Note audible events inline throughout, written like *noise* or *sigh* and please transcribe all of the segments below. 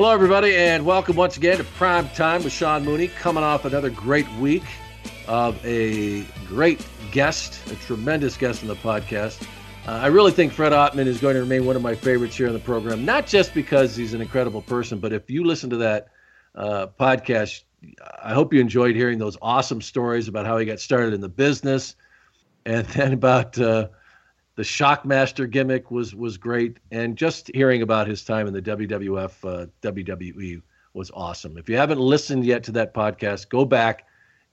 Hello, everybody, and welcome once again to Prime Time with Sean Mooney, coming off another great week of a great guest, a tremendous guest on the podcast. Uh, I really think Fred Ottman is going to remain one of my favorites here in the program, not just because he's an incredible person, but if you listen to that uh, podcast, I hope you enjoyed hearing those awesome stories about how he got started in the business, and *laughs* then about uh, the Shockmaster gimmick was was great, and just hearing about his time in the WWF, uh, WWE was awesome. If you haven't listened yet to that podcast, go back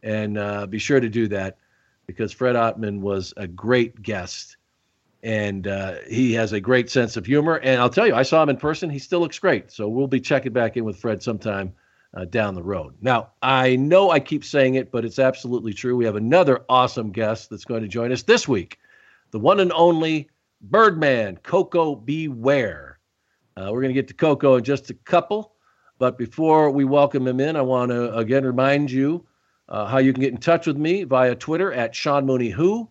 and uh, be sure to do that because Fred Ottman was a great guest and uh, he has a great sense of humor. And I'll tell you, I saw him in person. He still looks great. So we'll be checking back in with Fred sometime uh, down the road. Now, I know I keep saying it, but it's absolutely true. We have another awesome guest that's going to join us this week the one and only Birdman, Koko B. Ware. Uh, we're going to get to Koko in just a couple. But before we welcome him in, I want to again remind you uh, how you can get in touch with me via Twitter at Sean Mooney Who.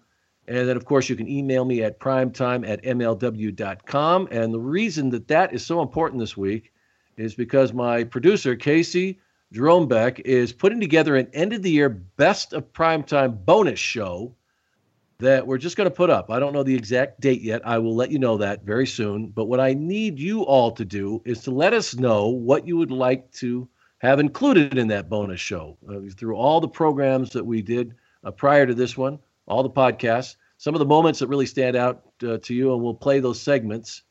And then, of course, you can email me at primetime at mlw.com. And the reason that that is so important this week is because my producer, Casey Dronebeck, is putting together an end of the year best of primetime bonus show that we're just going to put up. I don't know the exact date yet. I will let you know that very soon. But what I need you all to do is to let us know what you would like to have included in that bonus show uh, through all the programs that we did uh, prior to this one, all the podcasts, some of the moments that really stand out uh, to you, and we'll play those segments.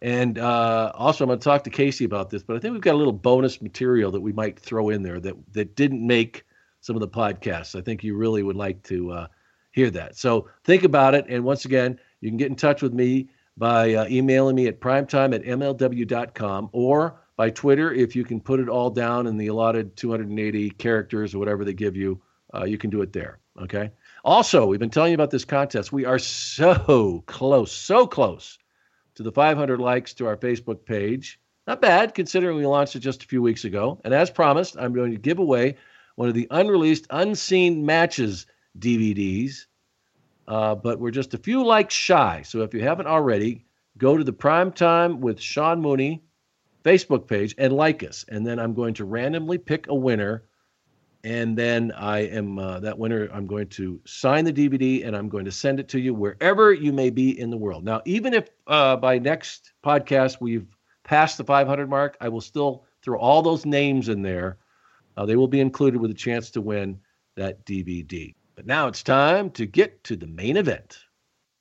And uh, also, I'm going to talk to Casey about this, but I think we've got a little bonus material that we might throw in there that that didn't make some of the podcasts. I think you really would like to uh, hear that. So think about it. And once again, you can get in touch with me by uh, emailing me at primetime at mlw.com or by Twitter. If you can put it all down in the allotted 280 characters or whatever they give you, uh, you can do it there. Okay. Also, we've been telling you about this contest. We are so close, so close to the 500 likes to our Facebook page. Not bad considering we launched it just a few weeks ago. And as promised, I'm going to give away one of the unreleased, unseen matches DVDs. Uh, but we're just a few likes shy. So if you haven't already, go to the Prime Time with Sean Mooney Facebook page and like us. And then I'm going to randomly pick a winner. And then I am uh, that winner. I'm going to sign the DVD and I'm going to send it to you wherever you may be in the world. Now, even if uh, by next podcast we've passed the 500 mark, I will still throw all those names in there. Uh, they will be included with a chance to win that DVD. But now it's time to get to the main event.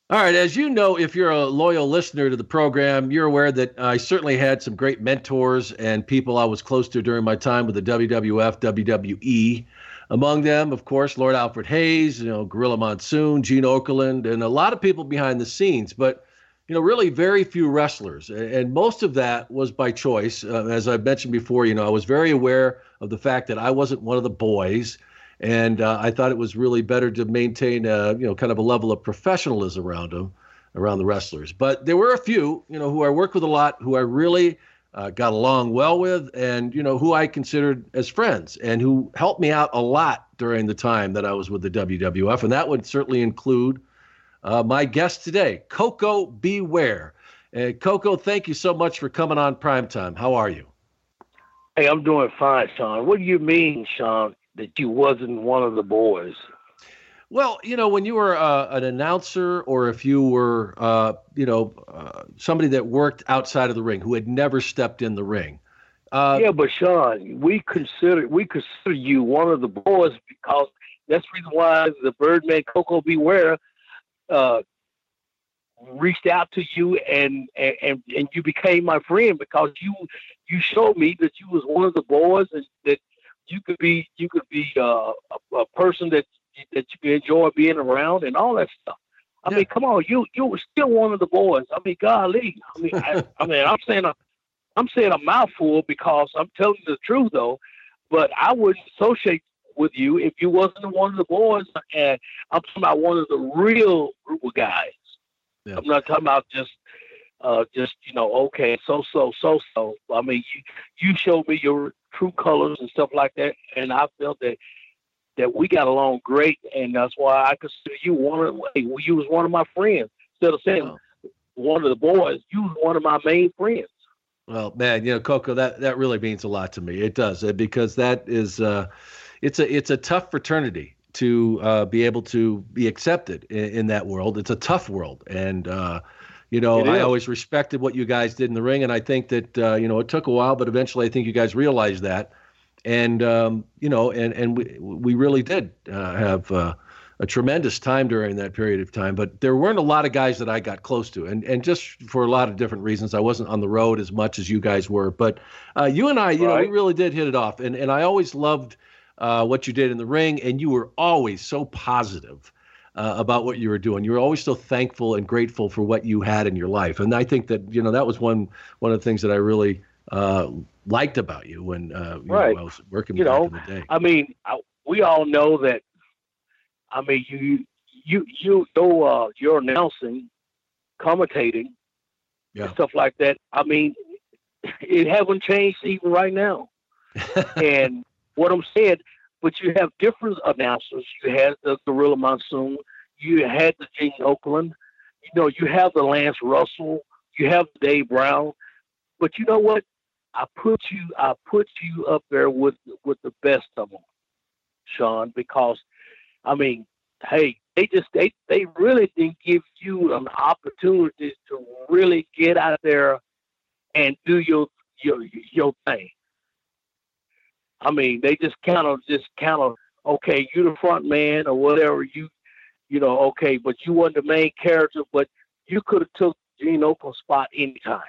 All right, as you know, if you're a loyal listener to the program, you're aware that I certainly had some great mentors and people I was close to during my time with the WWF, WWE. Among them, of course, Lord Alfred Hayes, you know, Gorilla Monsoon, Gene Okerlund, and a lot of people behind the scenes. But you know, really very few wrestlers, and most of that was by choice. Uh, as I mentioned before, you know, I was very aware of the fact that I wasn't one of the boys and uh, I thought it was really better to maintain a you know kind of a level of professionalism around them, around the wrestlers. But there were a few you know who I worked with a lot, who I really uh, got along well with, and you know who I considered as friends, and who helped me out a lot during the time that I was with the WWF, and that would certainly include uh, my guest today, Coco Beware. Ware. Uh, Koko, thank you so much for coming on Primetime. How are you? Hey, I'm doing fine, Sean. What do you mean, Sean? That you wasn't one of the boys? Well, you know, when you were uh, an announcer, or if you were, uh, you know, uh, somebody that worked outside of the ring who had never stepped in the ring. Uh, yeah, but Sean, we consider we consider you one of the boys because that's the reason why the Birdman Koko B. Ware uh, reached out to you and, and and you became my friend because you you showed me that you was one of the boys and that you could be you could be uh, a, a person that that you could enjoy being around and all that stuff. I yeah. mean, come on, you you were still one of the boys. I mean, golly, I mean, I, *laughs* I mean, I'm saying a, I'm saying a mouthful because I'm telling the truth though. But I wouldn't associate with you if you wasn't one of the boys. And I'm talking about one of the real group of guys. Yeah. I'm not talking about just uh, just you know, okay, so so so so. I mean, you you showed me your true colors and stuff like that, and I felt that that we got along great, and that's why I consider you one of you was one of my friends. Instead of saying one of the boys, you was one of my main friends. Well, man, you know, Koko, that that really means a lot to me. It does uh, because that is, uh, it's a it's a tough fraternity to uh, be able to be accepted in, in, that world. It's a tough world, and uh, you know, I always respected what you guys did in the ring, and I think that uh, you know it took a while, but eventually I think you guys realized that, and um, you know, and and we we really did uh, have uh, a tremendous time during that period of time. But there weren't a lot of guys that I got close to, and and just for a lot of different reasons, I wasn't on the road as much as you guys were. But uh, you and I, you right. know, we really did hit it off, and and I always loved uh, what you did in the ring, and you were always so positive uh, about what you were doing. You were always so thankful and grateful for what you had in your life, and I think that you know that was one one of the things that I really uh, liked about you when uh, you right. know, I was working with you know, in the day. I mean, I, we all know that. I mean, you you you know uh, you're announcing, commentating, yeah. stuff like that. I mean, it haven't changed even right now. *laughs* and what I'm saying, but you have different announcers. You had the Gorilla Monsoon. You had the Gene Okerlund. You know, you have the Lance Russell. You have Dave Brown. But you know what? I put you I put you up there with with the best of them, Sean, because I mean, hey, they just they they really didn't give you an opportunity to really get out there and do your your your thing. I mean, they just kind of just kind of okay, you the front man or whatever. You you know, okay, but you weren't the main character, but you could have took Gene Okerlund's spot anytime.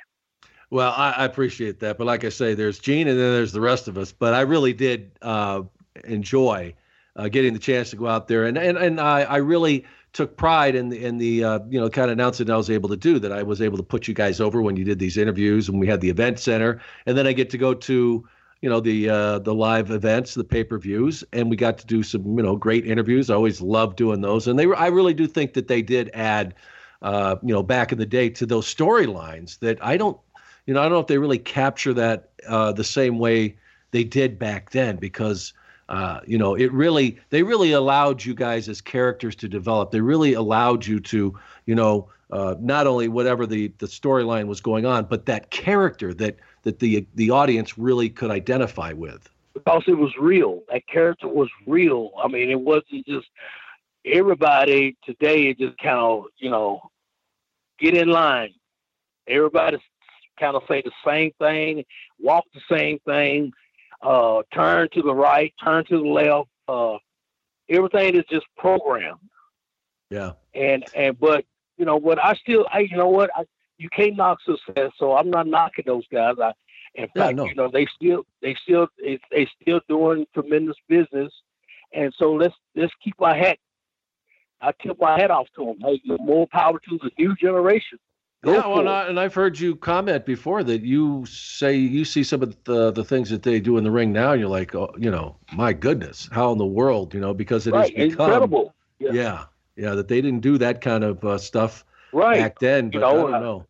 Well, I, I, appreciate that, but like I say, there's Gene and then there's the rest of us. But I really did uh, enjoy uh, getting the chance to go out there, and and and I, I really took pride in the in the uh, you know kind of announcement I was able to do that I was able to put you guys over when you did these interviews and we had the event center, and then I get to go to you know the uh, the live events, the pay per views, and we got to do some you know great interviews. I always love doing those, and they were I really do think that they did add, uh, you know, back in the day to those storylines that I don't, you know, I don't know if they really capture that uh, the same way they did back then because. Uh, you know, it really they really allowed you guys as characters to develop. They really allowed you to, you know, uh, not only whatever the the storyline was going on, but that character that that the the audience really could identify with. Because it was real. That character was real. I mean, it wasn't just everybody today. Just kind of you know get in line. Everybody kind of say the same thing, walk the same thing, uh, turn to the right, turn to the left. Uh, everything is just programmed. Yeah. And and but you know what I still I you know what I you can't knock success. So I'm not knocking those guys. I, in fact, yeah, no. you know, they still they still they, they still doing tremendous business, and so let's let's keep our hat. I tip my hat off to them. Hey, more power to the new generation. Go yeah, well, and, I, and I've heard you comment before that you say you see some of the the things that they do in the ring now, and you're like, oh, you know, my goodness, how in the world, you know, because it right. incredible. Yeah. yeah, yeah, that they didn't do that kind of uh, stuff right. back then. But you know, I don't uh, know.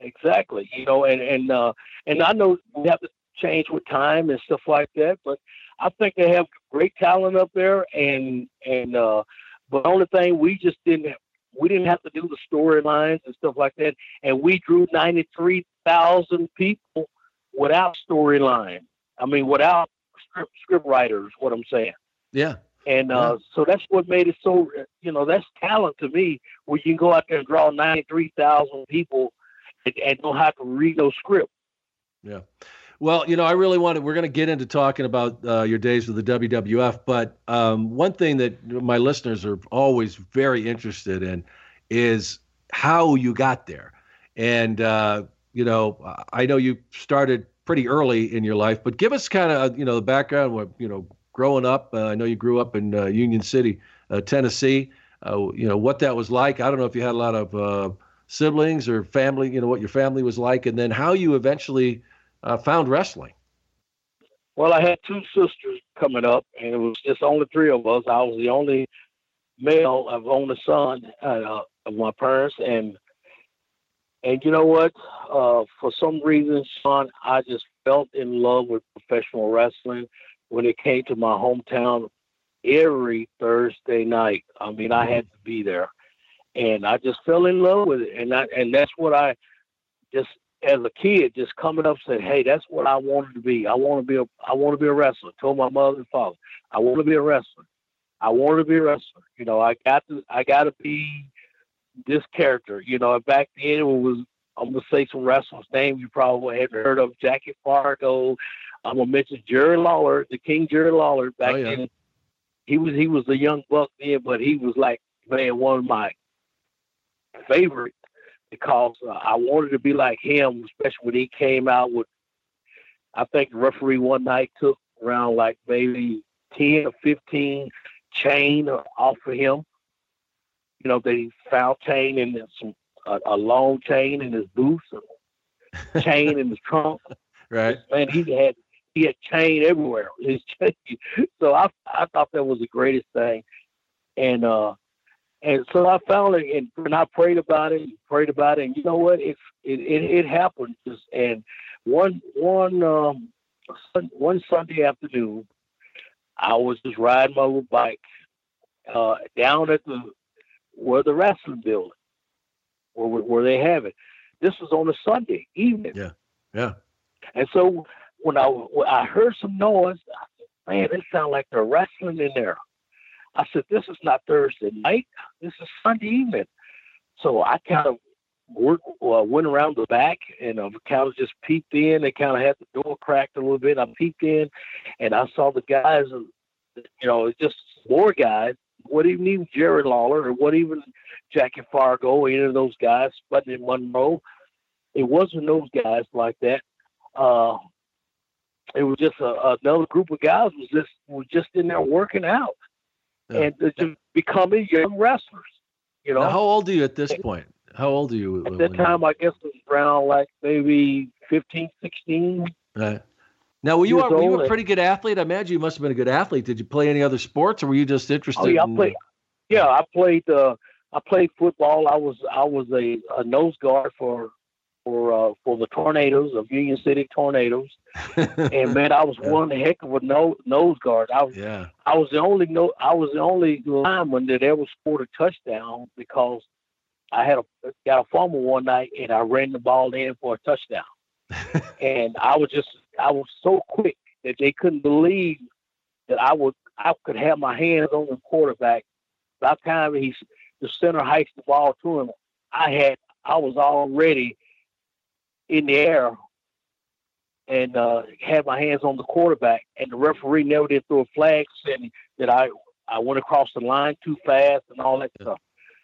Exactly. You know, and and uh, and I know we have to change with time and stuff like that, but I think they have great talent up there. And and uh, but the only thing we just didn't we didn't have to do the storylines and stuff like that, and we drew ninety three thousand people without storyline. I mean, without script script writers. What I'm saying. Yeah. And uh, yeah. so that's what made it so, you know, that's talent to me, where you can go out there and draw 93,000 people and, and know how to read those scripts. Yeah. Well, you know, I really wanted, we're going to get into talking about uh, your days with the WWF, but um, one thing that my listeners are always very interested in is how you got there. And, uh, you know, I know you started pretty early in your life, but give us kind of, you know, the background, what, you know, growing up. Uh, I know you grew up in uh, Union City, uh, Tennessee. Uh, you know, what that was like. I don't know if you had a lot of siblings or family, you know, what your family was like, and then how you eventually uh, found wrestling. Well, I had two sisters coming up, and it was just only three of us. I was the only male, of only son uh, of my parents, and and you know what? Uh, for some reason, Sean, I just felt in love with professional wrestling when it came to my hometown every Thursday night. I mean, I had to be there and I just fell in love with it, and I, and that's what I just as a kid, just coming up saying, "Hey, that's what I wanted to be. I want to be a I want to be a wrestler." Told my mother and father, "I want to be a wrestler. I want to be a wrestler. You know, I got to I got to be this character. You know, back then it was I'm gonna say some wrestlers' names you probably haven't heard of: Jackie Fargo. I'm gonna mention Jerry Lawler, the King Jerry Lawler. Back oh, yeah. then, he was he was a young buck then, but he was like man one of my favorite because uh, I wanted to be like him, especially when he came out with. I think the referee one night took around like maybe ten or fifteen chain off of him. You know, they found chain and then some a, a long chain in his boots, a *laughs* chain in his trunk. Right. Man, he had he had chain everywhere. *laughs* His chain. So I I thought that was the greatest thing, and uh, and so I found it, and, and I prayed about it, prayed about it, and you know what? It it it, it happened. Just, and one one um one Sunday afternoon, I was just riding my little bike uh, down at the where the wrestling building, where where they have it. This was on a Sunday evening. Yeah, yeah. And so when I when I heard some noise, I said, "Man, it sounded like they're wrestling in there." I said, "This is not Thursday night. This is Sunday evening." So I kind of work, uh, went around the back and I kind of just peeked in. They kind of had the door cracked a little bit. I peeked in, and I saw the guys. You know, just more guys. What even even Jerry Lawler or what even Jackie Fargo, any of those guys, Sputnik Monroe. It wasn't those guys like that. Uh, it was just a, another group of guys was just was just in there working out yeah. and just becoming young wrestlers. You know, now, how old are you at this point? How old are you? At that time, I guess it was around like maybe 15, 16. Right. Now, were you, a, were you a pretty good athlete? I imagine you must have been a good athlete. Did you play any other sports, or were you just interested? Oh yeah, in... I played. Yeah, I played. Uh, I played football. I was I was a, a nose guard for for uh, for the Tornadoes of Union City Tornadoes, and *laughs* man, I was yeah. one heck of a nose nose guard. I was yeah. I was the only no I was the only lineman that ever scored a touchdown because I had a got a fumble one night and I ran the ball in for a touchdown, *laughs* and I was just I was so quick that they couldn't believe that I would I could have my hands on the quarterback. By the time he's the center hikes the ball to him, I had I was already in the air and uh, had my hands on the quarterback, and the referee never did throw a flag saying that I I went across the line too fast and all that stuff.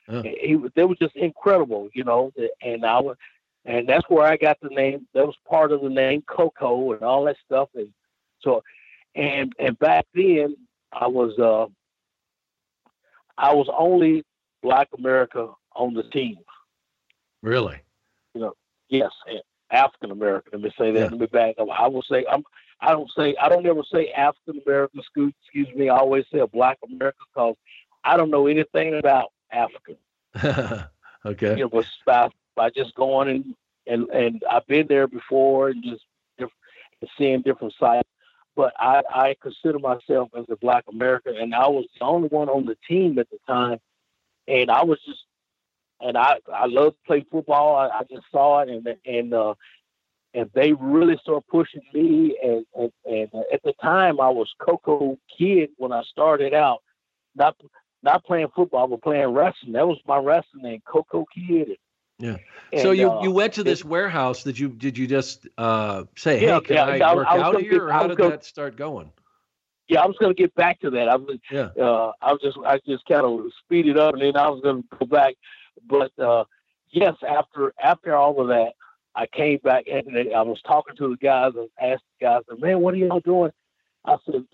Yeah. He, they was just incredible, you know, and I was, and that's where I got the name. That was part of the name Koko and all that stuff, and so, and and back then I was uh I was only Black America on the team. Really? You know, yes, African American. Let me say that. Yeah. Let me back up. I will say I'm. I don't say I don't ever say African American. Excuse me. I always say a Black American because I don't know anything about African. *laughs* okay. You know, by, by just going and and and I've been there before and just different, seeing different sites. But I I consider myself as a Black American, and I was the only one on the team at the time, and I was just and I I love to play football. I, I just saw it, and and uh, and they really started pushing me. And, and and at the time, I was Koko kid when I started out, not not playing football, but playing wrestling. That was my wrestling name, Koko Kid. Yeah. And, so you, uh, you went to this it, warehouse. Did you did you just uh, say, "Hey, can yeah, I work I out here?" Get, or how did gonna, that start going? Yeah, I was going to get back to that. I was, yeah. Uh, I was just, I just kind of speed it up, and then I was going to go back but uh, yes, after after all of that, I came back and I was talking to the guys and asked the guys, "Man, what are y'all doing?" I said,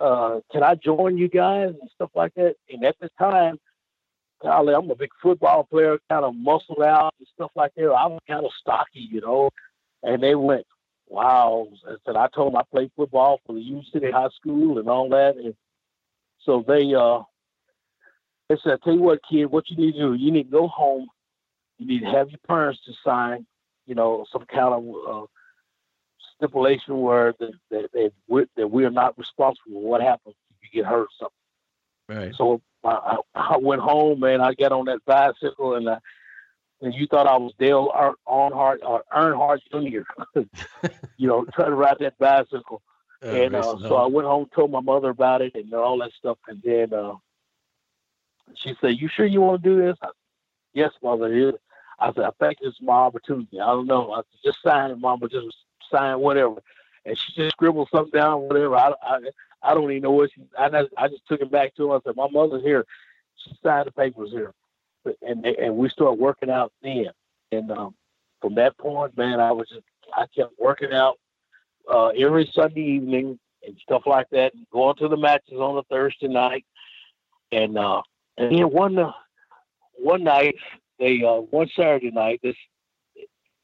uh, "Can I join you guys and stuff like that?" And at the time, golly, I'm a big football player, kind of muscled out and stuff like that. I was kind of stocky, you know. And they went, "Wow!" I said, "I told them I played football for the U City High School and all that." And so they uh, they said, tell you what, kid, what you need to do, you need to go home. You need to have your parents to sign, you know, some kind of uh, stipulation where that, that, that, we, that we are not responsible for what happens if you get hurt or something. Right. So I, I went home, man. I got on that bicycle and I, and you thought I was Dale Earnhardt or Earnhardt Jr. *laughs* you know, trying to ride that bicycle. Uh, and uh, so I went home, told my mother about it, and all that stuff. And then uh, she said, "You sure you want to do this?" I said, yes, mother. I said, "I think it's my opportunity. I don't know. I said, just sign it, mama. Just sign whatever." And she just scribbled something down, whatever. I, I, I don't even know what she. I, I just took it back to her. I said, "My mother's here. She signed the papers here." and and we started working out then. And um, from that point, man, I was just I kept working out uh, every Sunday evening and stuff like that, going to the matches on a Thursday night. And uh, and then one uh, one night, they uh, one Saturday night, this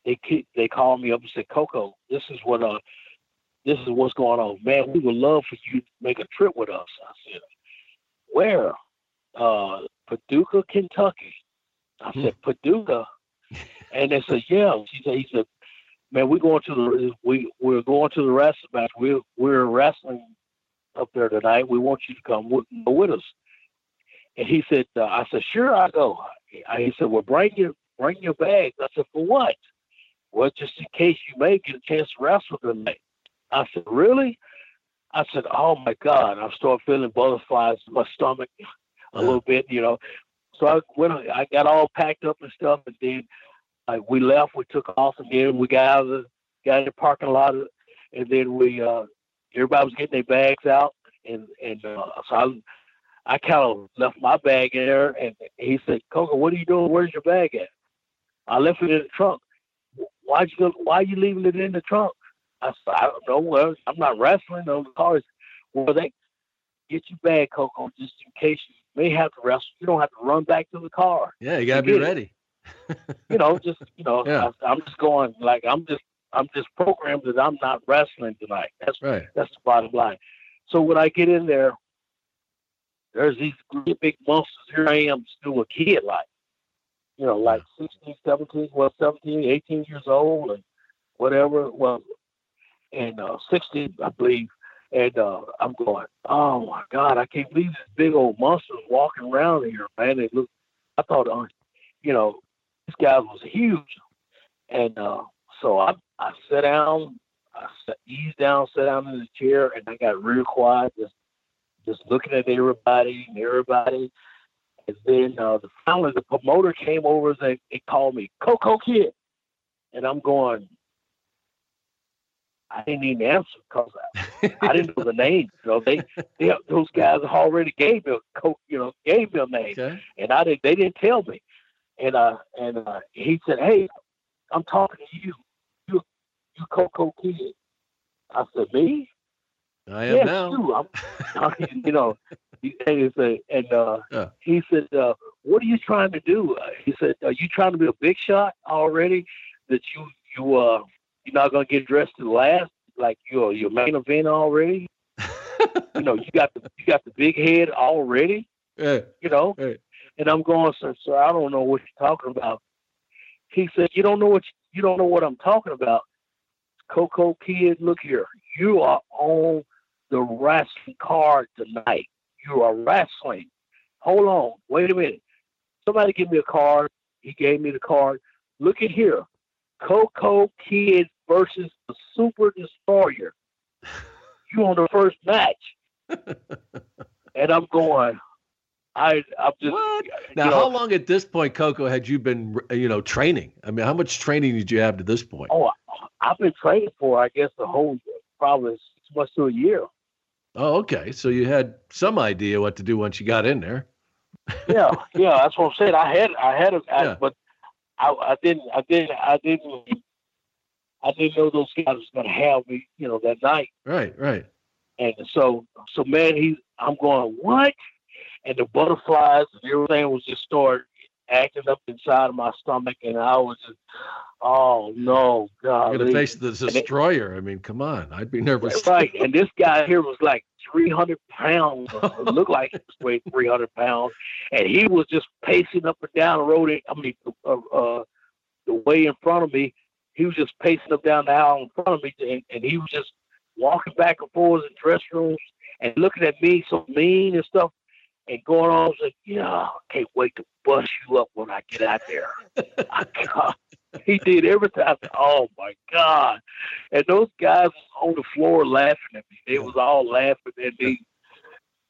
they they called me up and said, "Koko, this is what uh this is what's going on, man. We would love for you to make a trip with us." I said, "Where?" Uh, Paducah, Kentucky. I hmm. said, Paducah? and they said, yeah. She said, he said, man, we're going to the, we, we're going to the wrestling match. We're, we're wrestling up there tonight. We want you to come with, with us. And he said, uh, I said, sure, I go. He said, well, bring your, bring your bags. I said, for what? Well, just in case you may get a chance to wrestle tonight. I said, really? I said, oh my God. I started feeling butterflies in my stomach a little bit, you know. So I went, I got all packed up and stuff, and then uh, we left. We took off, then we got out of the got in the parking lot, and then we uh, everybody was getting their bags out, and and uh, so I I kind of left my bag in there, and he said, "Koko, what are you doing? Where's your bag at?" I left it in the trunk. Why'd you Why are you leaving it in the trunk? I said, I don't know. Well, I'm not wrestling on the cars. Well, they get your bag, Koko, just in case you may have to wrestle. You don't have to run back to the car. Yeah, you gotta be ready. *laughs* *laughs* you know, just you know, yeah. I, am just going like I'm just I'm just programmed that I'm not wrestling tonight. That's right. That's the bottom line. So when I get in there, there's these great big monsters. Here I am, still a kid, like you know, like 16, 17, well, 17, 18 years old, and whatever. Well, and uh, 16, I believe. And uh, I'm going, oh my God, I can't believe this big old monster walking around here, man. They look, I thought, uh, you know, this guy was huge. And uh, so I, I sat down, I sat, eased down, sat down in the chair, and I got real quiet, just, just looking at everybody and everybody. And then uh, the finally the promoter came over and they, called me Koko Kid, and I'm going, I didn't even answer because I, I didn't know the name. So they, they, those guys already gave me a co, you know, gave me a name, okay. and I didn't. They didn't tell me. And uh, and uh, he said, "Hey, I'm talking to you. You, you Koko Kid." I said, "Me." I am yes, now. You. I'm, *laughs* you know, he, and, and uh, yeah. he said, uh, "What are you trying to do?" Uh, he said, "Are you trying to be a big shot already? That you you uh you're not gonna get dressed to the last, like your your main event already. you know, you got the you got the big head already. *laughs* Yeah. You know, yeah. and I'm going, sir, sir, I don't know what you're talking about. He said, you don't know what you, you don't know what I'm talking about. Koko kid, look here, you are on the wrestling card tonight. You are wrestling. Hold on, wait a minute. Somebody give me a card. He gave me the card. Look at here. Koko Kid versus the Super Destroyer. You on the first match. *laughs* and I'm going, I, I'm just. What? Now, know, how long at this point, Koko, had you been, you know, training? I mean, how much training did you have to this point? Oh, I've been training for, I guess, the whole probably six months to a year. Oh, okay. So you had some idea what to do once you got in there. yeah, yeah, that's what I'm saying. I had, I had, a, yeah. I, but I, I didn't, I didn't, I didn't, I didn't know those guys was going to have me, you know, that night. Right, right. And so, so man, he, I'm going what? And the butterflies and everything was just start acting up inside of my stomach, and I was just, oh no, God! You're gonna face the destroyer. I mean, come on, I'd be nervous. Right, and this guy here was like 300 pounds. *laughs* it looked like he was weighed 300 pounds, and he was just pacing up and down the road. I mean, uh, uh, the way in front of me, he was just pacing up down the aisle in front of me, and, and he was just walking back and forth in dress rooms and looking at me so mean and stuff. And going on. I was like, yeah, I can't wait to bust you up when I get out there. *laughs* I, God, he did everything. I said, oh my God. And those guys on the floor laughing at me. They was all laughing at me.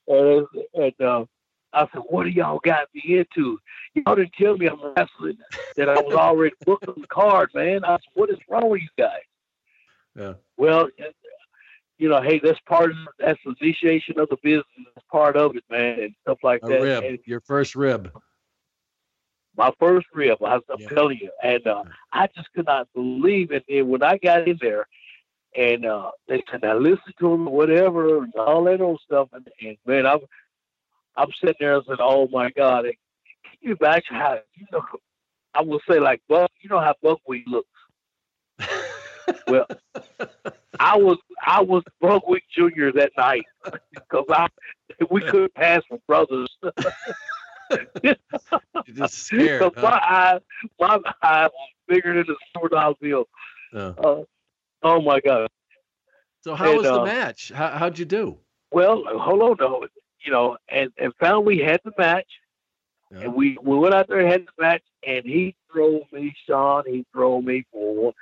And, and uh, I said, what do y'all got me into? Y'all didn't tell me I'm wrestling, that I was already booked on the card, man. I said, what is wrong with you guys? Yeah. Well, you know, hey, that's part of that's the initiation of the business. That's part of it, man, and stuff like A that. rib, And your first rib. my first rib, I, I'm Yeah. telling you, and uh, I just could not believe it. And when I got in there, and uh, they said, "Now listen to him, whatever, and all that old stuff," and, and man, I'm I'm sitting there and said, "Oh my God!" And can you imagine how you know? I will say like Buck, you know how Buckwheat looks. Well, I was I was Buckwheat Junior that night because I we couldn't pass for brothers. *laughs* You're just scared. Because huh? my eye, my eye was bigger than the four dollar bill. Uh, oh my god! So how and, was the uh, match? How, how'd you do? Well, hold on, though. You know, and and found we had the match, Yeah. and we we went out there and had the match, and he threw me, Sean. He threw me for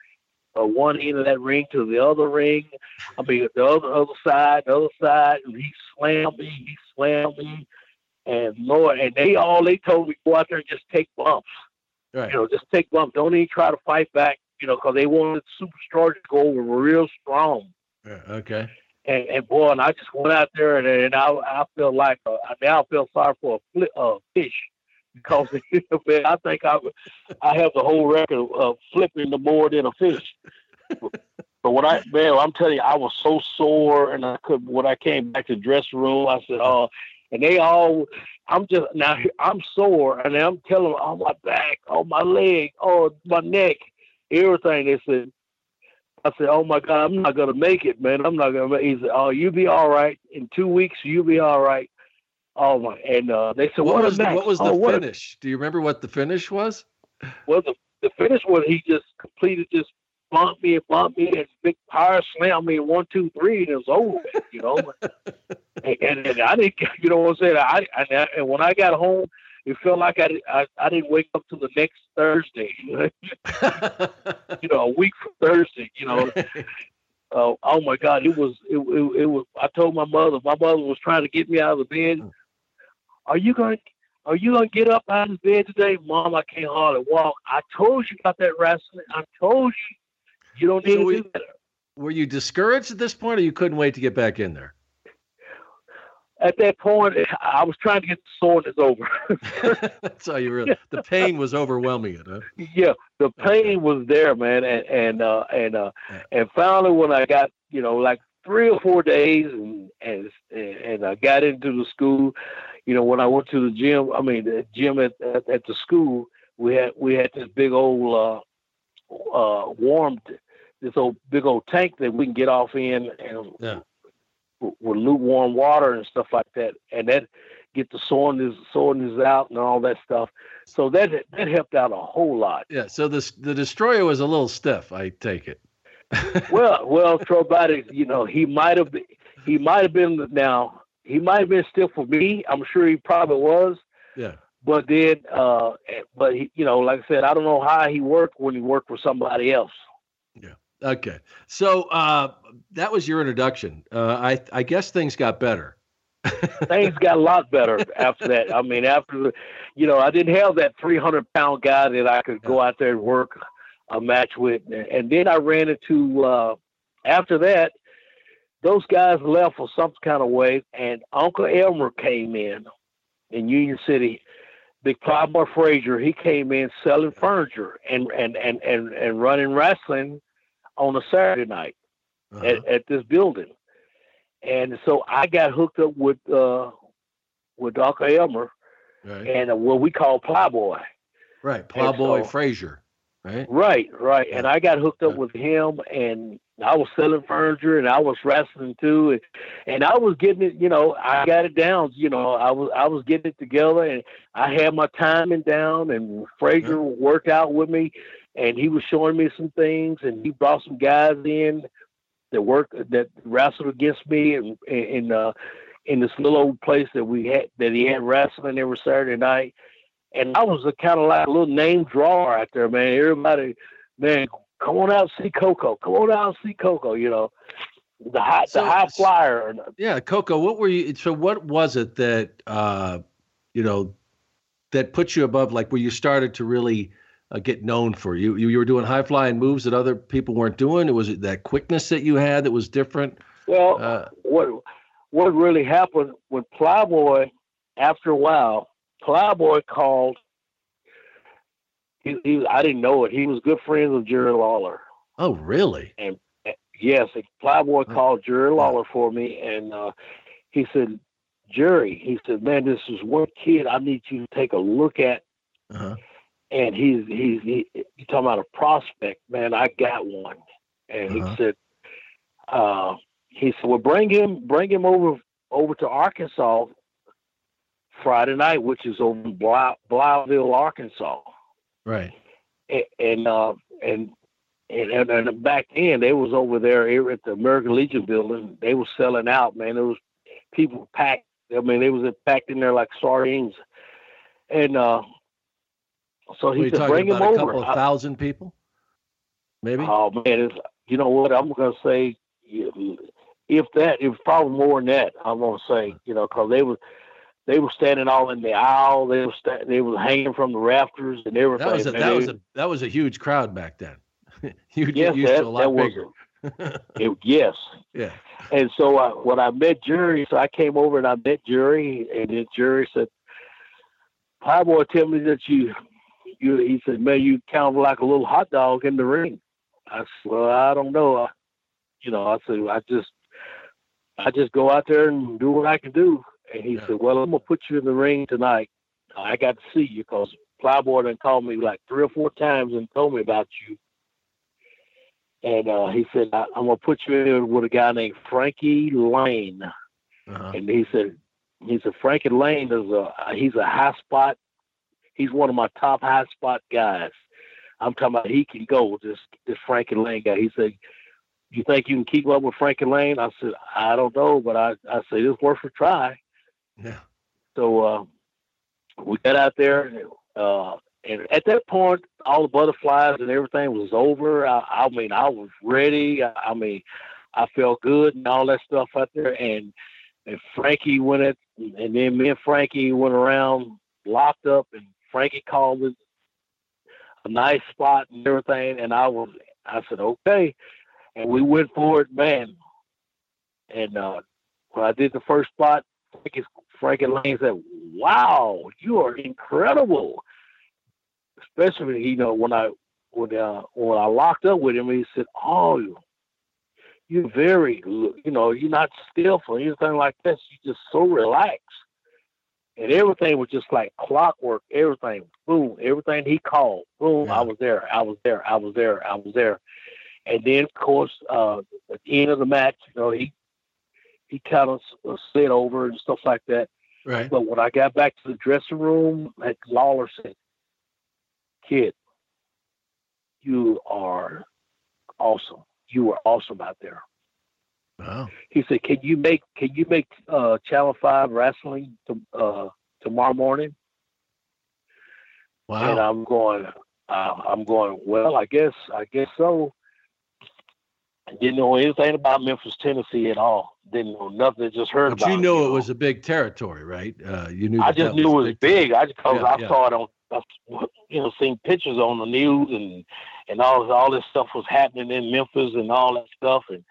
uh, one end of that ring to the other ring. I mean, the other other side, the other side, and he slammed me. He slammed me, and Lord, and they all they told me go out there and just take bumps. Right. you know, just take bumps. Don't even try to fight back, you know, because they wanted Superstar to go over real strong. Yeah, Okay. And, and boy, and I just went out there and, and I I feel like uh, I now feel sorry for a fli uh, fish because *laughs* man, I think I I have the whole record of flipping the board in a fish. But when I man, I'm telling you, I was so sore, and I could when I came back to the dressing room, I said, "Oh," and they all, I'm just now I'm sore, and I'm telling them, "Oh my back, oh my leg, oh my neck, everything." They said, I said, "Oh my God, I'm not gonna make it, man. I'm not gonna." Make it. He said, "Oh, you'll be all right in two weeks. You'll be all right." Oh my! And uh, they said, What "What, was the, what was the oh, what finish? Do you remember what the finish was? well, the, the finish was he just completed, just bumped me and bumped me and big power slammed me one, two, three, and it was over. You know, *laughs* and, and, and I didn't, *laughs* you know what I'm saying? I, I and when I got home, it felt like I, I I didn't wake up till the next Thursday. *laughs* You know, a week from Thursday. You know, uh, oh my God, it was it, it, it was. I told my mother. My mother was trying to get me out of the bed. Are you going? to Are you gonna get up out of bed today, Mom? I can't hardly walk. I told you about that wrestling. I told you you don't need So to we- do that. Were you discouraged at this point, or you couldn't wait to get back in there? At that point, I was trying to get the soreness over. *laughs* That's all you really. The pain was overwhelming it, huh? yeah, the pain was there, man, and and uh, and uh, Yeah. and finally when I got you know like three or four days and and and I got into the school, you know when I went to the gym, I mean the gym at at, at the school, we had we had this big old uh, uh, warm this old big old tank that we can get off in and Yeah. with, with lukewarm water and stuff like that, and that get the soreness soreness out and all that stuff. So that that helped out a whole lot. Yeah. So this the destroyer was a little stiff. I take it. Well, *laughs* well, Trobati, you know, he might have been, he might have been now, he might have been still for me. I'm sure he probably was, yeah. but then, uh, but he, you know, like I said, I don't know how he worked when he worked for somebody else. Yeah. Okay. So uh, that was your introduction. Uh, I I guess things got better. *laughs* Things got a lot better after that. I mean, after, the- you know, I didn't have that 300 pound guy that I could go out there and work a match with, and then I ran into. Uh, after that, those guys left for some kind of way, and Uncle Elmer came in in Union City. Big Plowboy Frazier, he came in selling furniture and and and and, and running wrestling on a Saturday night Uh-huh. at, at this building. And so I got hooked up with uh with Uncle Elmer right. and uh, what we call Plowboy. Right. Plowboy so- Frazier. Right. Right, right. And I got hooked up Yeah. with him and I was selling furniture and I was wrestling too and, and I was getting it, you know, I got it down, you know, I was I was getting it together and I had my timing down and Frazier worked out with me and he was showing me some things and he brought some guys in that work that wrestled against me and and uh in this little old place that we had that he had wrestling every Saturday night. And I was a kind of like a little name drawer out there, man. Everybody, man, come on out and see Koko. Come on out and see Koko. You know, the high so, the high flyer. Yeah, Koko. What were you? So what was it that uh, you know that put you above? Like where you started to really uh, get known for you, you? You were doing high flying moves that other people weren't doing. It was it that quickness that you had that was different. Well, uh, what what really happened when Plowboy, after a while, Plowboy called. He, he, I didn't know it. He was good friends with Jerry Lawler. Oh, really? And yes, Plowboy oh. called Jerry Lawler for me, and uh, he said, Jerry, he said, man, this is one kid I need you to take a look at. Uh-huh. And he's he's he, he talking about a prospect, man. I got one, and uh-huh. he said, uh, he said, well, bring him bring him over over to Arkansas Friday night, which is over in Blytheville, Arkansas. Right. And and uh, and, and and back then they was over there at the American Legion building. They was selling out, man. It was people packed. I mean, they was packed in there like sardines. And uh, so he said, "Bring him over." A couple of thousand people, maybe. Oh man, it's, you know what? I'm gonna say, if that, it was probably more than that. I'm gonna say, you know, because they was they were standing all in the aisle. They were sta- they were hanging from the rafters and everything. That was a, that was a that was a huge crowd back then. *laughs* you yes, used that, to a lot bigger. It, yes. *laughs* Yeah. And so I, when I met Jerry, so I came over and I met Jerry, and then Jerry said, "Plowboy, tell me that you, you." He said, "Man, you count like a little hot dog in the ring." I said, "Well, I don't know. I, you know." I said, "I just, I just go out there and do what I can do." And he yeah. said, "Well, I'm gonna put you in the ring tonight. I got to see you because Plowboy done called me like three or four times and told me about you." And uh, he said, I, "I'm gonna put you in with a guy named Frankie Lane." Uh-huh. And he said, "He said Frankie Lane is a he's a high spot. He's one of my top high spot guys. I'm talking about he can go. This this Frankie Lane guy." He said you think you can keep up with Frankie Lane? I said, I don't know, but I, I said it's worth a try. Yeah. So uh, we got out there, uh, and at that point, all the butterflies and everything was over. I, I mean, I was ready. I, I, mean, I felt good and all that stuff out there. And and Frankie went it, and then me and Frankie went around locked up, and Frankie called it a nice spot and everything. And I was, I said, okay, and we went for it, man. And uh, when I did the first spot, Frankie, Frankie Lane said, "Wow, you are incredible." Especially, you know, when I when uh, when I locked up with him, he said, "Oh, you're very, you know, you're not stiff or anything like this. You're just so relaxed." And everything was just like clockwork. Everything, boom, everything he called, boom, yeah. I was there, I was there, I was there, I was there. And then, of course, uh, at the end of the match, you know, he he kind of slid over and stuff like that. Right. But when I got back to the dressing room, like Lawler said, "Kid, you are awesome. You are awesome out there." Wow. He said, "Can you make Can you make uh, Channel Five wrestling to, uh, tomorrow morning?" Wow. And I'm going. Uh, I'm going. Well, I guess. I guess so. I didn't know anything about Memphis, Tennessee at all. Didn't know nothing. Just heard but about. you knew it, it was a big territory, right? Uh, you knew. I just knew was it was big. big. I because yeah, I yeah. saw it on, you know, seen pictures on the news and and all all this stuff was happening in Memphis and all that stuff and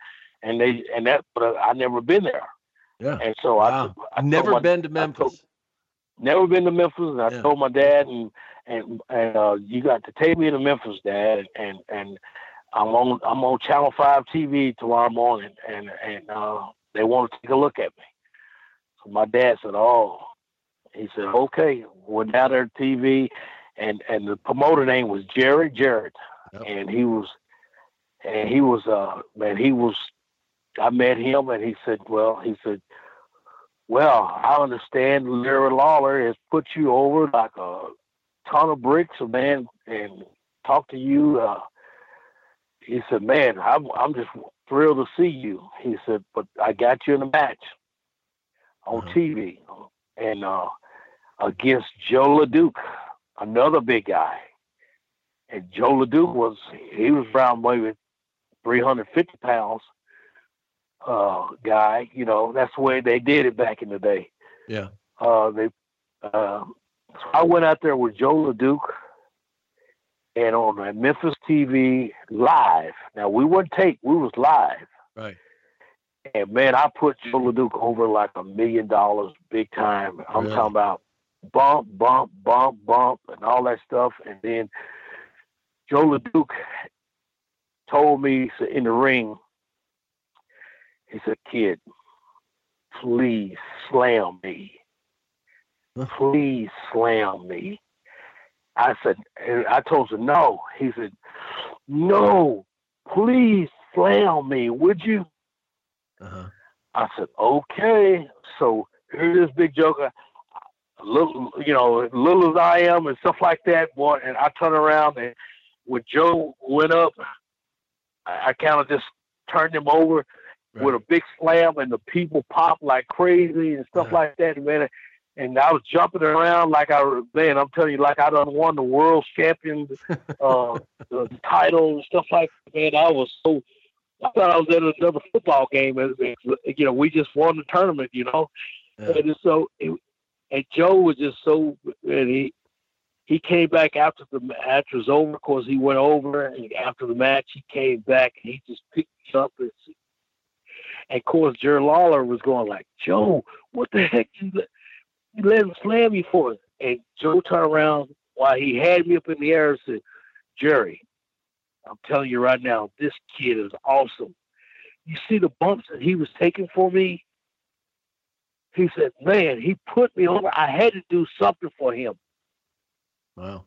and they and that, but I never been there. Yeah. And so wow. I, I never my, been to Memphis. Told, never been to Memphis, and I yeah. told my dad and and and uh, you got to take me to Memphis, Dad, and and I'm on I'm on Channel Five TV tomorrow morning, and and uh, they want to take a look at me. So my dad said, "Oh," he said, "Okay." Went down there TV, and and the promoter name was Jerry Jarrett, yep. and he was, and he was uh man he was. I met him, and he said, "Well," he said, "Well, I understand Larry Lawler has put you over like a ton of bricks, man, and talk to you." Uh, he said, "Man, I'm I'm just thrilled to see you." He said, "But I got you in a match. on uh-huh. TV, and uh, against Joe LeDuc, another big guy. And Joe LeDuc was he was around maybe 350 pounds uh, guy. You know, that's the way they did it back in the day. Yeah. Uh, they. Uh, so I went out there with Joe LeDuc, and on Memphis TV live. Now we wouldn't take; we was live. Right. And man, I put Joe LeDuc over like a million dollars, big time. I'm really? talking about bump, bump, bump, bump, and all that stuff. And then Joe LeDuc told me in the ring, he said, "Kid, please slam me. Please slam me." I said, and I told him no. He said, "No, please slam me, would you?" Uh-huh. I said, "Okay." So here's this big joker little, you know, little as I am and stuff like that, boy. And I turn around and when Joe went up, I, I kind of just turned him over right. with a big slam, and the people popped like crazy and stuff like that, man. And I was jumping around like I man, I'm telling you, like I done won the world champion *laughs* uh, the title and stuff like that. Man, I was so I thought I was at another football game. And, you know, we just won the tournament. You know, yeah. and so it, and Joe was just so and he he came back after the match was over. because he went over and after the match he came back and he just picked me up and, and of course Jerry Lawler was going like, Joe, what the heck you let him slam me for? It. And Joe turned around while he had me up in the air and said, Jerry, I'm telling you right now, this kid is awesome. You see the bumps that he was taking for me? He said, "Man, he put me over. I had to do something for him." Wow.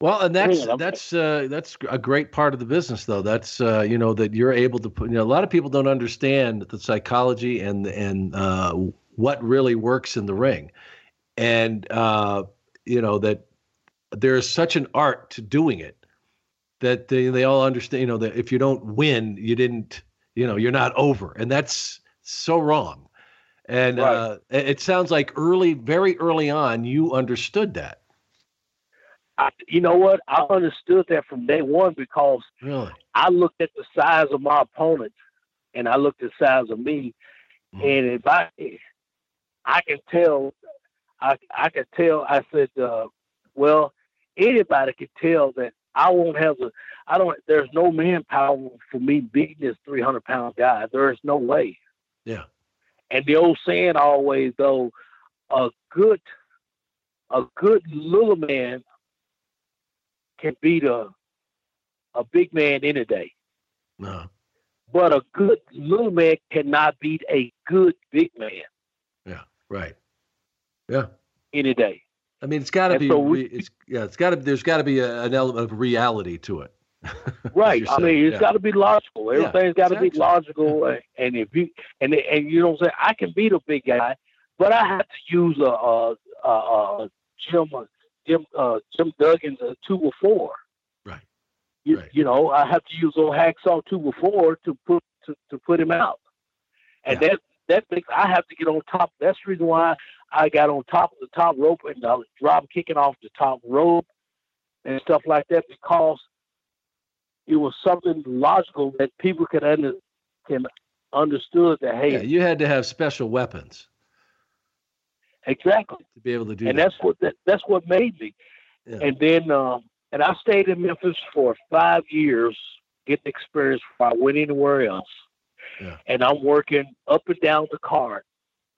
Well, and that's Man, that's uh, that's a great part of the business, though. That's uh, you know that you're able to put. You know, a lot of people don't understand the psychology and and uh, what really works in the ring, and uh, you know that there is such an art to doing it that they, they all understand. You know that if you don't win, you didn't. You know, you're not over, and that's so wrong. And right. uh, it sounds like early, very early on, you understood that. I, you know what? I understood that from day one because really? I looked at the size of my opponent and I looked at the size of me, mm. and if I, I can tell, I I can tell. I said, uh, well, anybody can tell that I won't have the. I don't. There's no manpower for me beating this 300 pound guy. There is no way. Yeah. And the old saying always though, a good a good little man can beat a a big man any day. No. But a good little man cannot beat a good big man. Yeah, right. Yeah. Any day. I mean, it's got to be. So we, it's, yeah, it's got to. There's got to be a, an element of reality to it. *laughs* right. I mean, it's yeah. got to be logical. Everything's yeah, got to exactly. be logical. and if you and and you know, say I can beat a big guy, but I have to use a, a, a, a Jim Jim uh, Jim Duggan's a two or four. Right. You, right. you know, I have to use a hacksaw two or four to put to, to put him out, and yeah. that that makes I have to get on top. That's the reason why I got on top of the top rope and I was drop kicking off the top rope and stuff like that because it was something logical that people could under, can understood that hey, yeah, you had to have special weapons. Exactly to be able to do, and that. that's what that, that's what made me. Yeah. And then, um, and I stayed in Memphis for five years, getting experience before I went anywhere else. Yeah. And I'm working up and down the card.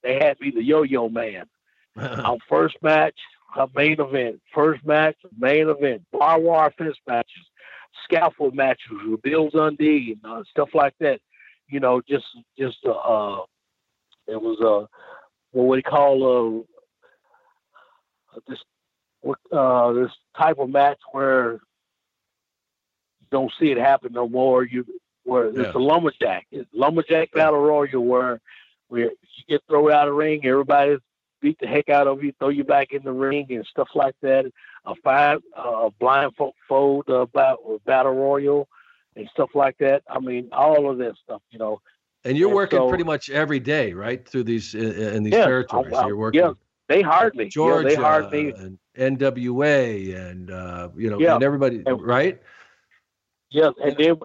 They had me the yo-yo man. *laughs* on first match, a main event, first match, main event, bar wire fence matches, scaffold matches with Bill Dundee and uh, stuff like that. You know, just just uh, uh it was a uh, what we call uh this uh this type of match where you don't see it happen no more. You where yeah. it's a lumberjack, it's lumberjack battle royal where where you get thrown out of the ring, everybody's beat the heck out of you, throw you back in the ring, and stuff like that. A five, uh, blindfold uh, battle, battle royal, and stuff like that. I mean, all of that stuff. You know, And you're And working so- pretty much every day, right? Through these in, in these Yeah, territories. I- I- you're working yeah, They hardly. Georgia yeah, they me. and NWA and uh, you know Yeah. and everybody, And- right? Yeah, and then,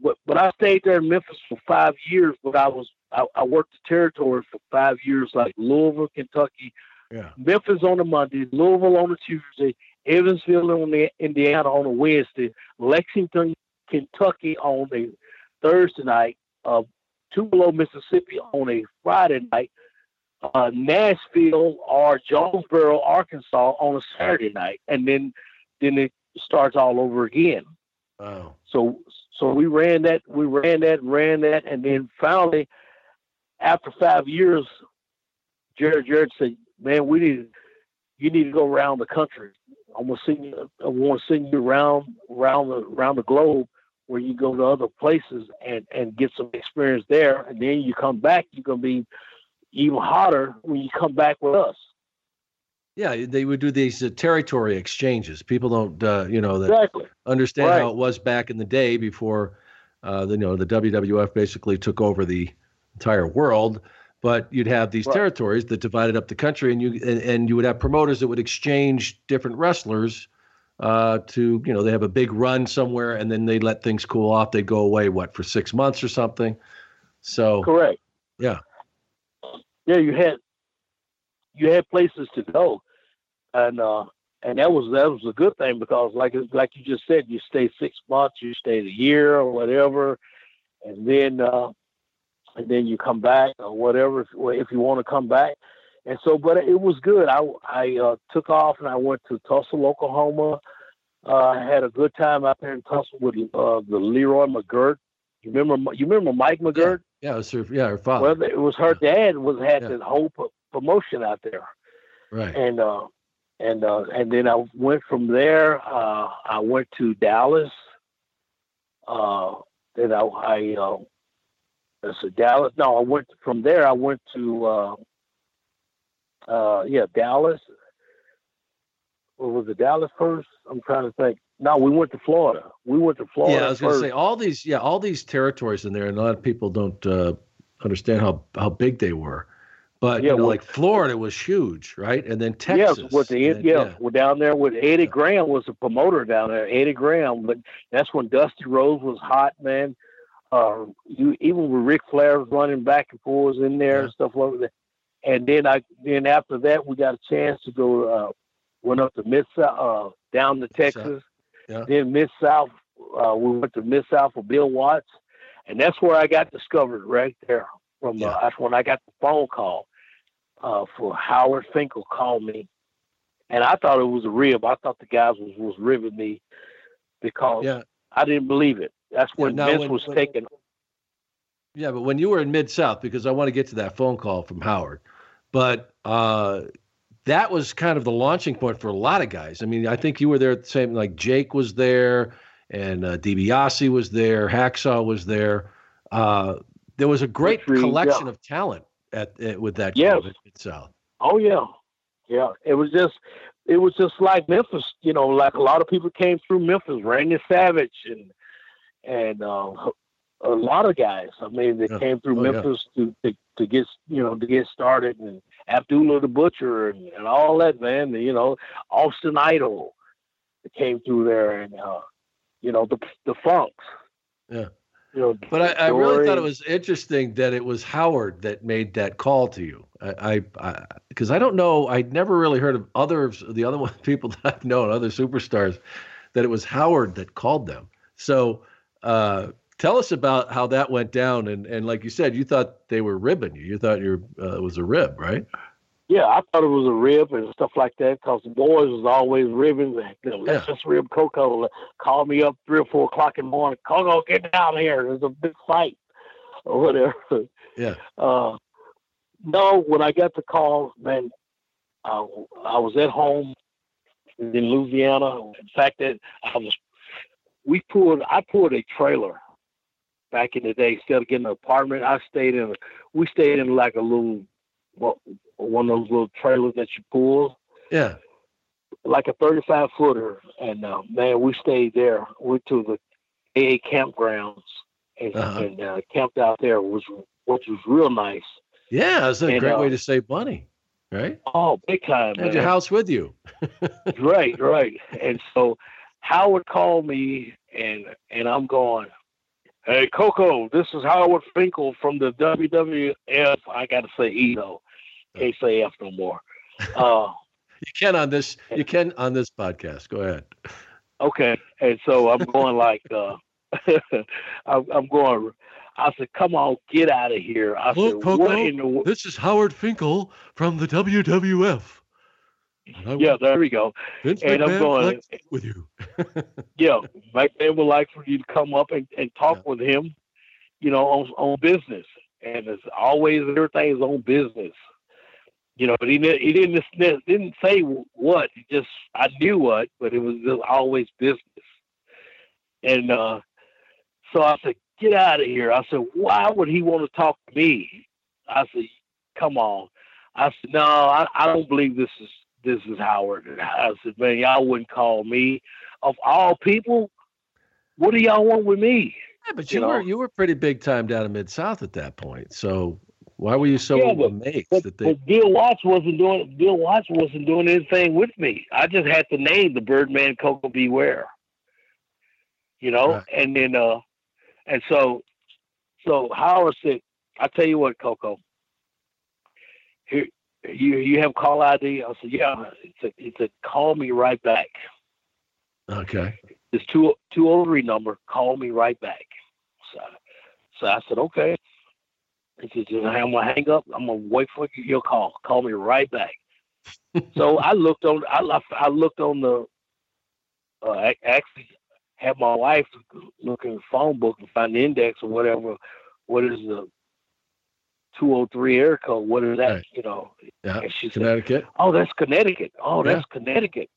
but, but I stayed there in Memphis for five years. But I was I, I worked the territory for five years, like Louisville, Kentucky, Yeah. Memphis on a Monday, Louisville on a Tuesday, Evansville on the Indiana on a Wednesday, Lexington, Kentucky on a Thursday night, uh, Tupelo, Mississippi on a Friday night, uh, Nashville or Jonesboro, Arkansas on a Saturday night, and then then it starts all over again. Wow. So so we ran that, we ran that, ran that, and then finally, after five years, Jarrett Jarrett said, "Man, we need you need to go around the country. I'm gonna send you. I want to send you around around the around the globe." Where you go to other places and, and get some experience there, and then you come back, you're gonna be even hotter when you come back with us. Yeah, they would do these uh, territory exchanges. People don't, uh, you know, that Exactly. understand Right. how it was back in the day before, uh, the, you know, the WWF basically took over the entire world. But you'd have these Right. territories that divided up the country, and you and, and you would have promoters that would exchange different wrestlers uh, to, you know, they have a big run somewhere, and then they let things cool off. They go away, what, for six months or something. So Correct. Yeah. Yeah, you had you had places to go, and uh, and that was that was a good thing because like like you just said, you stay six months, you stay a year or whatever, and then uh, and then you come back or whatever if, if you want to come back. And so, but it was good. I I uh, took off and I went to Tulsa, Oklahoma. Uh, I had a good time out there in Tulsa with uh, the Leroy McGuirk. You remember you remember Mike McGuirk? yeah, it was her, yeah, her father. Well, it was her dad was had Yeah. the whole promotion out there, right. and uh, and uh, and then I went from there. Uh, I went to Dallas. Uh, then I, I uh, let's Dallas. No, I went from there. I went to uh, uh, yeah, Dallas. Or was it Dallas first? I'm trying to think. No, we went to Florida. We went to Florida. yeah, I was going to say all these, yeah, all these territories in there, and a lot of people don't uh, understand how how big they were. But Yeah, you know, well- like Florida was huge, right? And then Texas. Yes, with the and- yeah, we're down there with Eddie Graham was a promoter down there. Eddie Graham, but that's when Dusty Rhodes was hot, man. Uh, you even with Ric Flair was running back and forth in there Yeah. and stuff like that. And then I then after that we got a chance to go uh, went up to Mid South uh, down to Texas. Yeah. Then Mid South uh, we went to Mid South for Bill Watts, and that's where I got discovered right there. From Yeah. uh, that's when I got the phone call uh, for Howard Finkel called me, and I thought it was a rib. I thought the guys was was ribbing me because Yeah, I didn't believe it. That's Yeah, when now Vince when- was when- taking. yeah, but when you were in Mid South, because I want to get to that phone call from Howard, but uh, that was kind of the launching point for a lot of guys. I mean, I think you were there at the same. Like Jake was there, and uh, DiBiase was there, Hacksaw was there. Uh, there was a great collection yeah. of talent at, at with that Yes. Mid South. Oh yeah, yeah. It was just, it was just like Memphis. You know, like a lot of people came through Memphis. Randy Savage and and uh, a lot of guys. I mean, they Yeah. came through Oh, yeah. Memphis to, to to get you know to get started and Abdullah the Butcher and, and all that man. You know, Austin Idol that came through there and uh, you know the the Funks. Yeah. You know, But I, I really thought it was interesting that it was Howard that made that call to you. I, I, because I, don't know, I'd never really heard of others, the other *laughs* one, people that I've known, other superstars, that it was Howard that called them. So, uh, tell us about how that went down. And and like you said, you thought they were ribbing you. You thought you uh, it was a rib, right? Yeah, I thought it was a rib and stuff like that because the boys was always ribbing. You know, let's Yeah. just rib Koko. Call me up three or four o'clock in the morning. Koko, get down here. There's a big fight or whatever. Yeah. Uh, no, when I got the call, man, uh, I was at home in Louisiana. In fact, that I was, we pulled, I pulled a trailer back in the day. Instead of getting an apartment, I stayed in, a, we stayed in like a little, well, one of those little trailers that you pull, Yeah. like a 35 footer. And uh, man, we stayed there. Went to the AA campgrounds and, uh-huh. and uh, camped out there, was which was real nice. Yeah, it's a and, great uh, way to save money, right? Oh, big time! Had your house with you. *laughs* *laughs* right, right. And so Howard called me, and and I'm going. Hey Koko, this is Howard Finkel from the WWF. I got to say E though, can't say F no more. *laughs* Uh, you can on this. You can on this podcast. Go ahead. Okay, and so I'm going like, uh, *laughs* I'm, I'm going. I said, "Come on, get out of here!" I Hello, said, Koko, "What in the?" This is Howard Finkel from the WWF. Yeah, there we go. Vince and McMahon I'm going with you. *laughs* yeah, McMahon would like for you to come up and, and talk yeah. with him, you know, on on business. And it's always everything is on business you know, but he he didn't didn't say what. He just I knew what, but it was always business. And uh, so I said, "Get out of here!" I said, "Why would he want to talk to me?" I said, "Come on." I said, "No, I, I don't believe this is this is Howard." I said, "Man, y'all wouldn't call me of all people. What do y'all want with me?" Yeah, but you, you were you were pretty big time down in mid South at that point, so why were you so yeah, but, amazed but, that they? But Bill Watts wasn't doing. Bill Watts wasn't doing anything with me. I just had to name the Birdman Koko B. Ware. You know, right. and then uh, and so, so Howard said, "I tell you what, Koko. Here, you you have call ID." I said, "Yeah." It's a it's a call me right back. Okay. It's two two oh three number. Call me right back. So, so I said, "Okay." He said, I'm gonna hang up. I'm gonna wait for your call. Call me right back. *laughs* so I looked on. I I looked on the. Uh, actually, had my wife look in the phone book and find the index or whatever. What is the 203 air code? What is that? Right. You know. Yeah. And she Connecticut. Said, oh, that's Connecticut. Oh, that's yeah. Connecticut.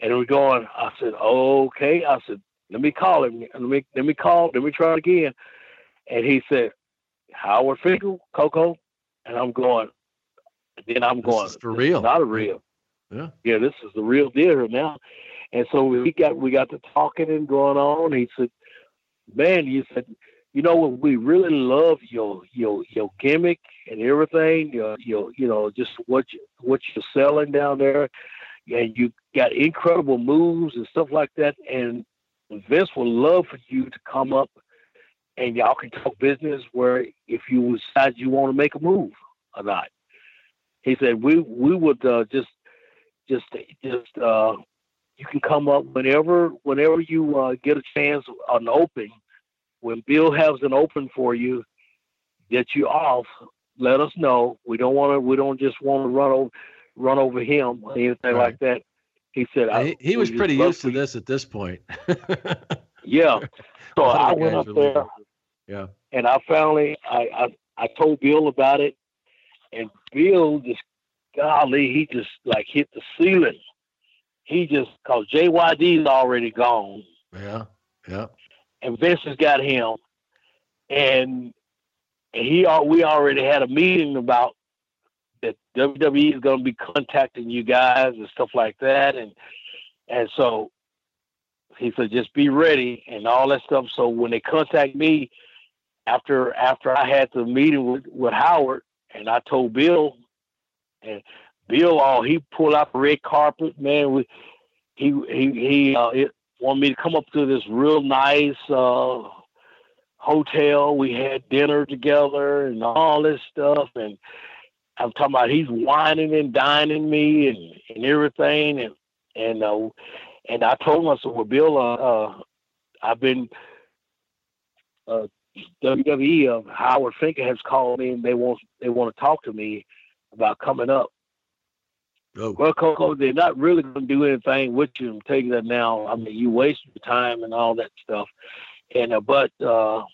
And we're going. I said, okay. I said, let me call him. Let me let me call. Let me try it again. And he said, Howard Finkel, Koko, and I'm going. Then I'm this going for real, not a real. Yeah, yeah, this is the real deal now. And so we got we got to talking and going on. He said, "Man, you said, you know what? We really love your your your gimmick and everything. Your your you know just what you what you're selling down there, and you got incredible moves and stuff like that. And Vince would love for you to come up and y'all can talk business where if you decide you want to make a move or not. He said we we would uh, just just just uh, you can come up whenever whenever you uh, get a chance an open when Bill has an open for you that you off. Let us know. We don't want to. We don't just want to run over run over him or anything right. like that. He said he, he was pretty used to this at this point. *laughs* yeah. So I went up there. Yeah. And I finally, I, I, I told Bill about it, and Bill just, golly, he just like hit the ceiling. He just, cause JYD's already gone. Yeah. Yeah. And Vince has got him, and he, we already had a meeting about that WWE is going to be contacting you guys and stuff like that, and and so he said just be ready and all that stuff. So when they contact me, after after I had the meeting with, with Howard and I told Bill and Bill oh he pulled out the red carpet man we he he he uh, it, wanted me to come up to this real nice uh, hotel. We had dinner together and all this stuff and I'm talking about he's wining and dining me and, and everything and and uh, and I told him I said well Bill uh, uh I've been uh, WWE of Howard Finkel has called me and they want they want to talk to me about coming up. Oh. Well, Koko, they're not really going to do anything with you. I'm telling you that now. I mean, you waste your time and all that stuff. And uh, but uh,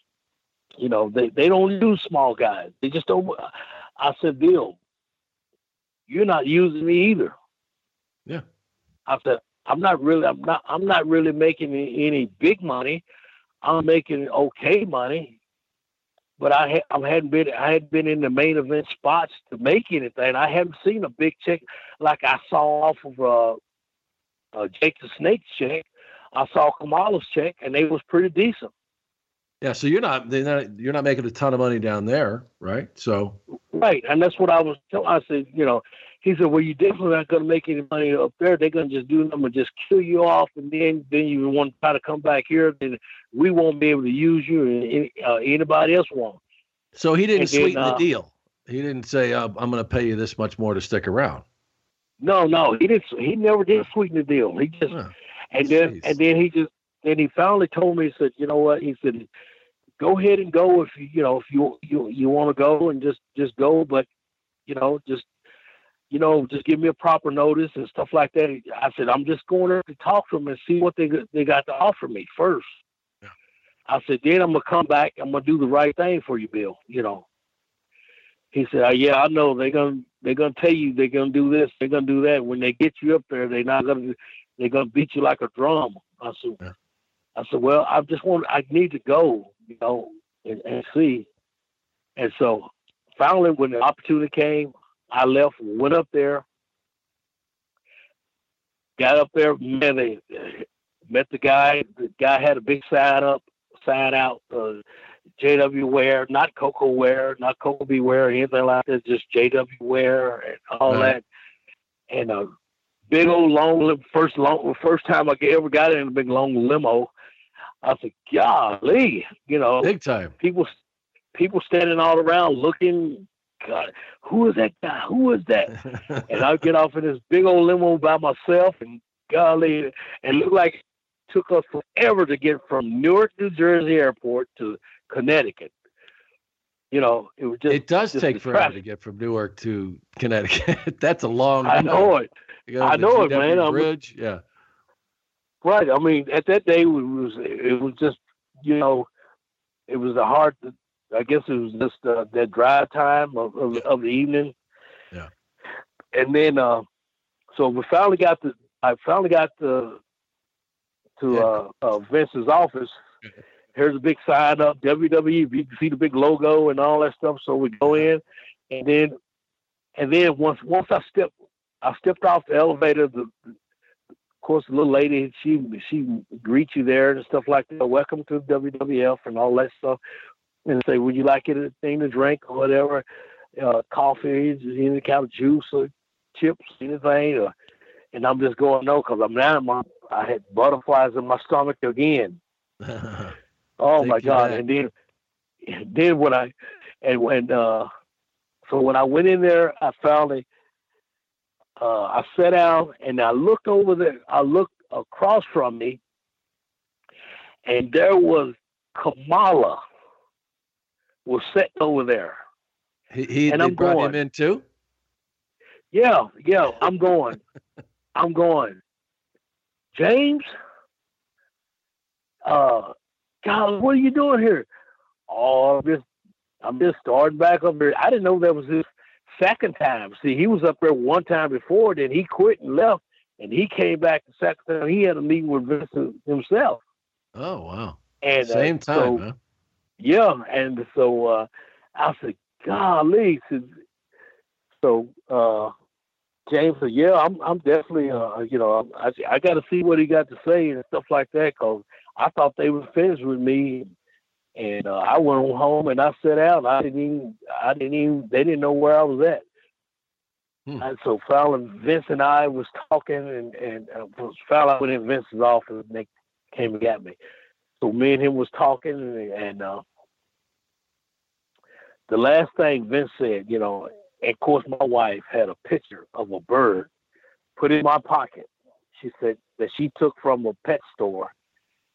you know they they don't use small guys. They just don't. I said, Bill, you're not using me either. Yeah. I said, I'm not really. I'm not. I'm not really making any big money. I'm making okay money, but I ha- I hadn't been I hadn't been in the main event spots to make anything. I haven't seen a big check like I saw off of uh, uh, Jake the Snake's check. I saw Kamala's check, and they was pretty decent. Yeah, so you're not, not you're not making a ton of money down there, right? So right, and that's what I was telling. I said, you know, he said, well, you definitely not going to make any money up there. They're going to just do them and just kill you off, and then then you want to try to come back here, then we won't be able to use you, and uh, anybody else won't. So he didn't and sweeten then, uh, the deal. He didn't say, uh, "I'm going to pay you this much more to stick around." No, no, he didn't. He never did sweeten the deal. He just, and then and then he just then he finally told me. He said, "You know what?" He said, go ahead and go if you you know if you you you want to go and just just go, but you know just you know just give me a proper notice and stuff like that. I said I'm just going there to talk to them and see what they they got to offer me first. Yeah. I said then I'm gonna come back. I'm gonna do the right thing for you, Bill. You know. He said, oh, "Yeah, I know they're gonna they're gonna tell you they're gonna do this, they're gonna do that. When they get you up there, they're not gonna they're gonna beat you like a drum." I said, yeah. "I said, well, I just want I need to go you know, and, and see. And so finally, when the opportunity came, I left, went up there, got up there, met, a, met the guy. The guy had a big sign up, sign out, uh, JW Ware, not Koko Ware, not Koko B Ware, anything like that, just JW Ware and all right. that. And a big old long, first long, first time I ever got in a big long limo I said, golly, you know, big time. People, people standing all around looking. God, who is that guy? Who is that? and I get off in this big old limo by myself, and golly, and looked like it took us forever to get from Newark, New Jersey airport to Connecticut. You know, it was just. It does just take forever traffic. to get from Newark to Connecticut. *laughs* That's a long. I know it. I know it, man. Bridge, yeah. Right. I mean, at that day, it was it was just you know, it was a hard. I guess it was just uh, that drive time of, of, of, the evening. Yeah. And then, uh, so we finally got the. I finally got the to yeah. uh, uh, Vince's office. Here's a big sign up WWE. You can see the big logo and all that stuff. So we go in, and then, and then once once I stepped, I stepped off the elevator. The of course, the little lady, she she greets you there and stuff like that. Welcome to WWF and all that stuff, and say, would you like anything to drink or whatever, uh, coffee, any kind of juice or chips, anything? Or, and I'm just going no because I'm now my, I had butterflies in my stomach again. *laughs* oh my God! And then then when I and when uh, so when I went in there, I found it uh, I sat down and I looked over there. I looked across from me, and there was Kamala was sitting over there. He, he and I'm brought going, him in too. Yeah, yeah. I'm going. *laughs* I'm going. James. Uh, God, what are you doing here? Oh, I'm just, I'm just starting back up here. I didn't know there was this second time. See, he was up there one time before, then he quit and left, and he came back the second time. He had a meeting with Vincent himself. Oh wow! And uh, same uh, time, so, huh? Yeah, and so uh, I said, "Golly!" So uh, James said, "Yeah, I'm, I'm definitely, uh, you know, I, I got to see what he got to say and stuff like that, cause I thought they were finished with me, and uh, I went home and I sat out. I didn't even, I didn't even, they didn't know where I was at. Hmm. And so Fallon, Vince and I was talking, and and uh, Fallon went in Vince's office, and they came and got me. So me and him was talking, and, and uh, the last thing Vince said, you know, and of course my wife had a picture of a bird put in my pocket. She said that she took from a pet store,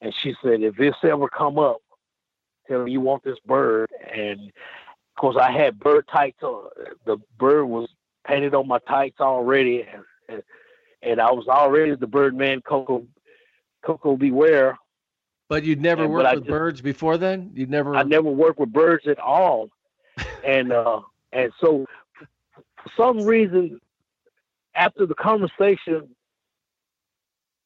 and she said if this ever come up, tell him you want this bird. And of course, I had bird tights. On. The bird was painted on my tights already, and, and I was already the Birdman Koko B Ware. But you'd never and, worked with just, birds before then. You'd never. I never worked with birds at all, and uh, and so for some reason, after the conversation,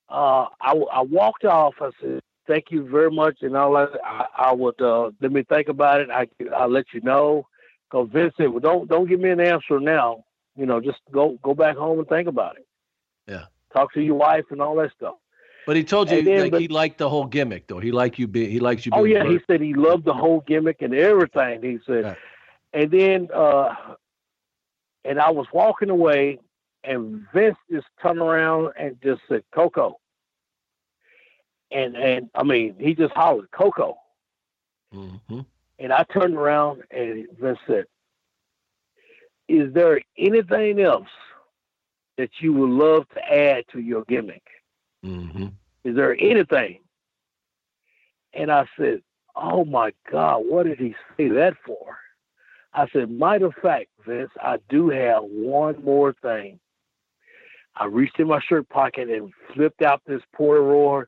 uh, I, I walked off. I said, thank you very much, and I'll I, I would uh, let me think about it. I I'll let you know. Cause Vince said, well, don't don't give me an answer now. You know, just go go back home and think about it. Yeah. Talk to your wife and all that stuff. But he told you then, like but- he liked the whole gimmick, though. He liked you be he likes you. Oh being yeah, he said he loved the whole gimmick and everything. He said, Right. And then uh, and I was walking away, and Vince just turned around and just said, "Koko," and and I mean he just hollered, "Koko," Mhm. and I turned around and Vince said, "Is there anything else that you would love to add to your gimmick?" Mhm. Is there anything? And I said, Oh my God, what did he say that for? I said, Matter of fact, Vince, I do have one more thing. I reached in my shirt pocket and flipped out this Polaroid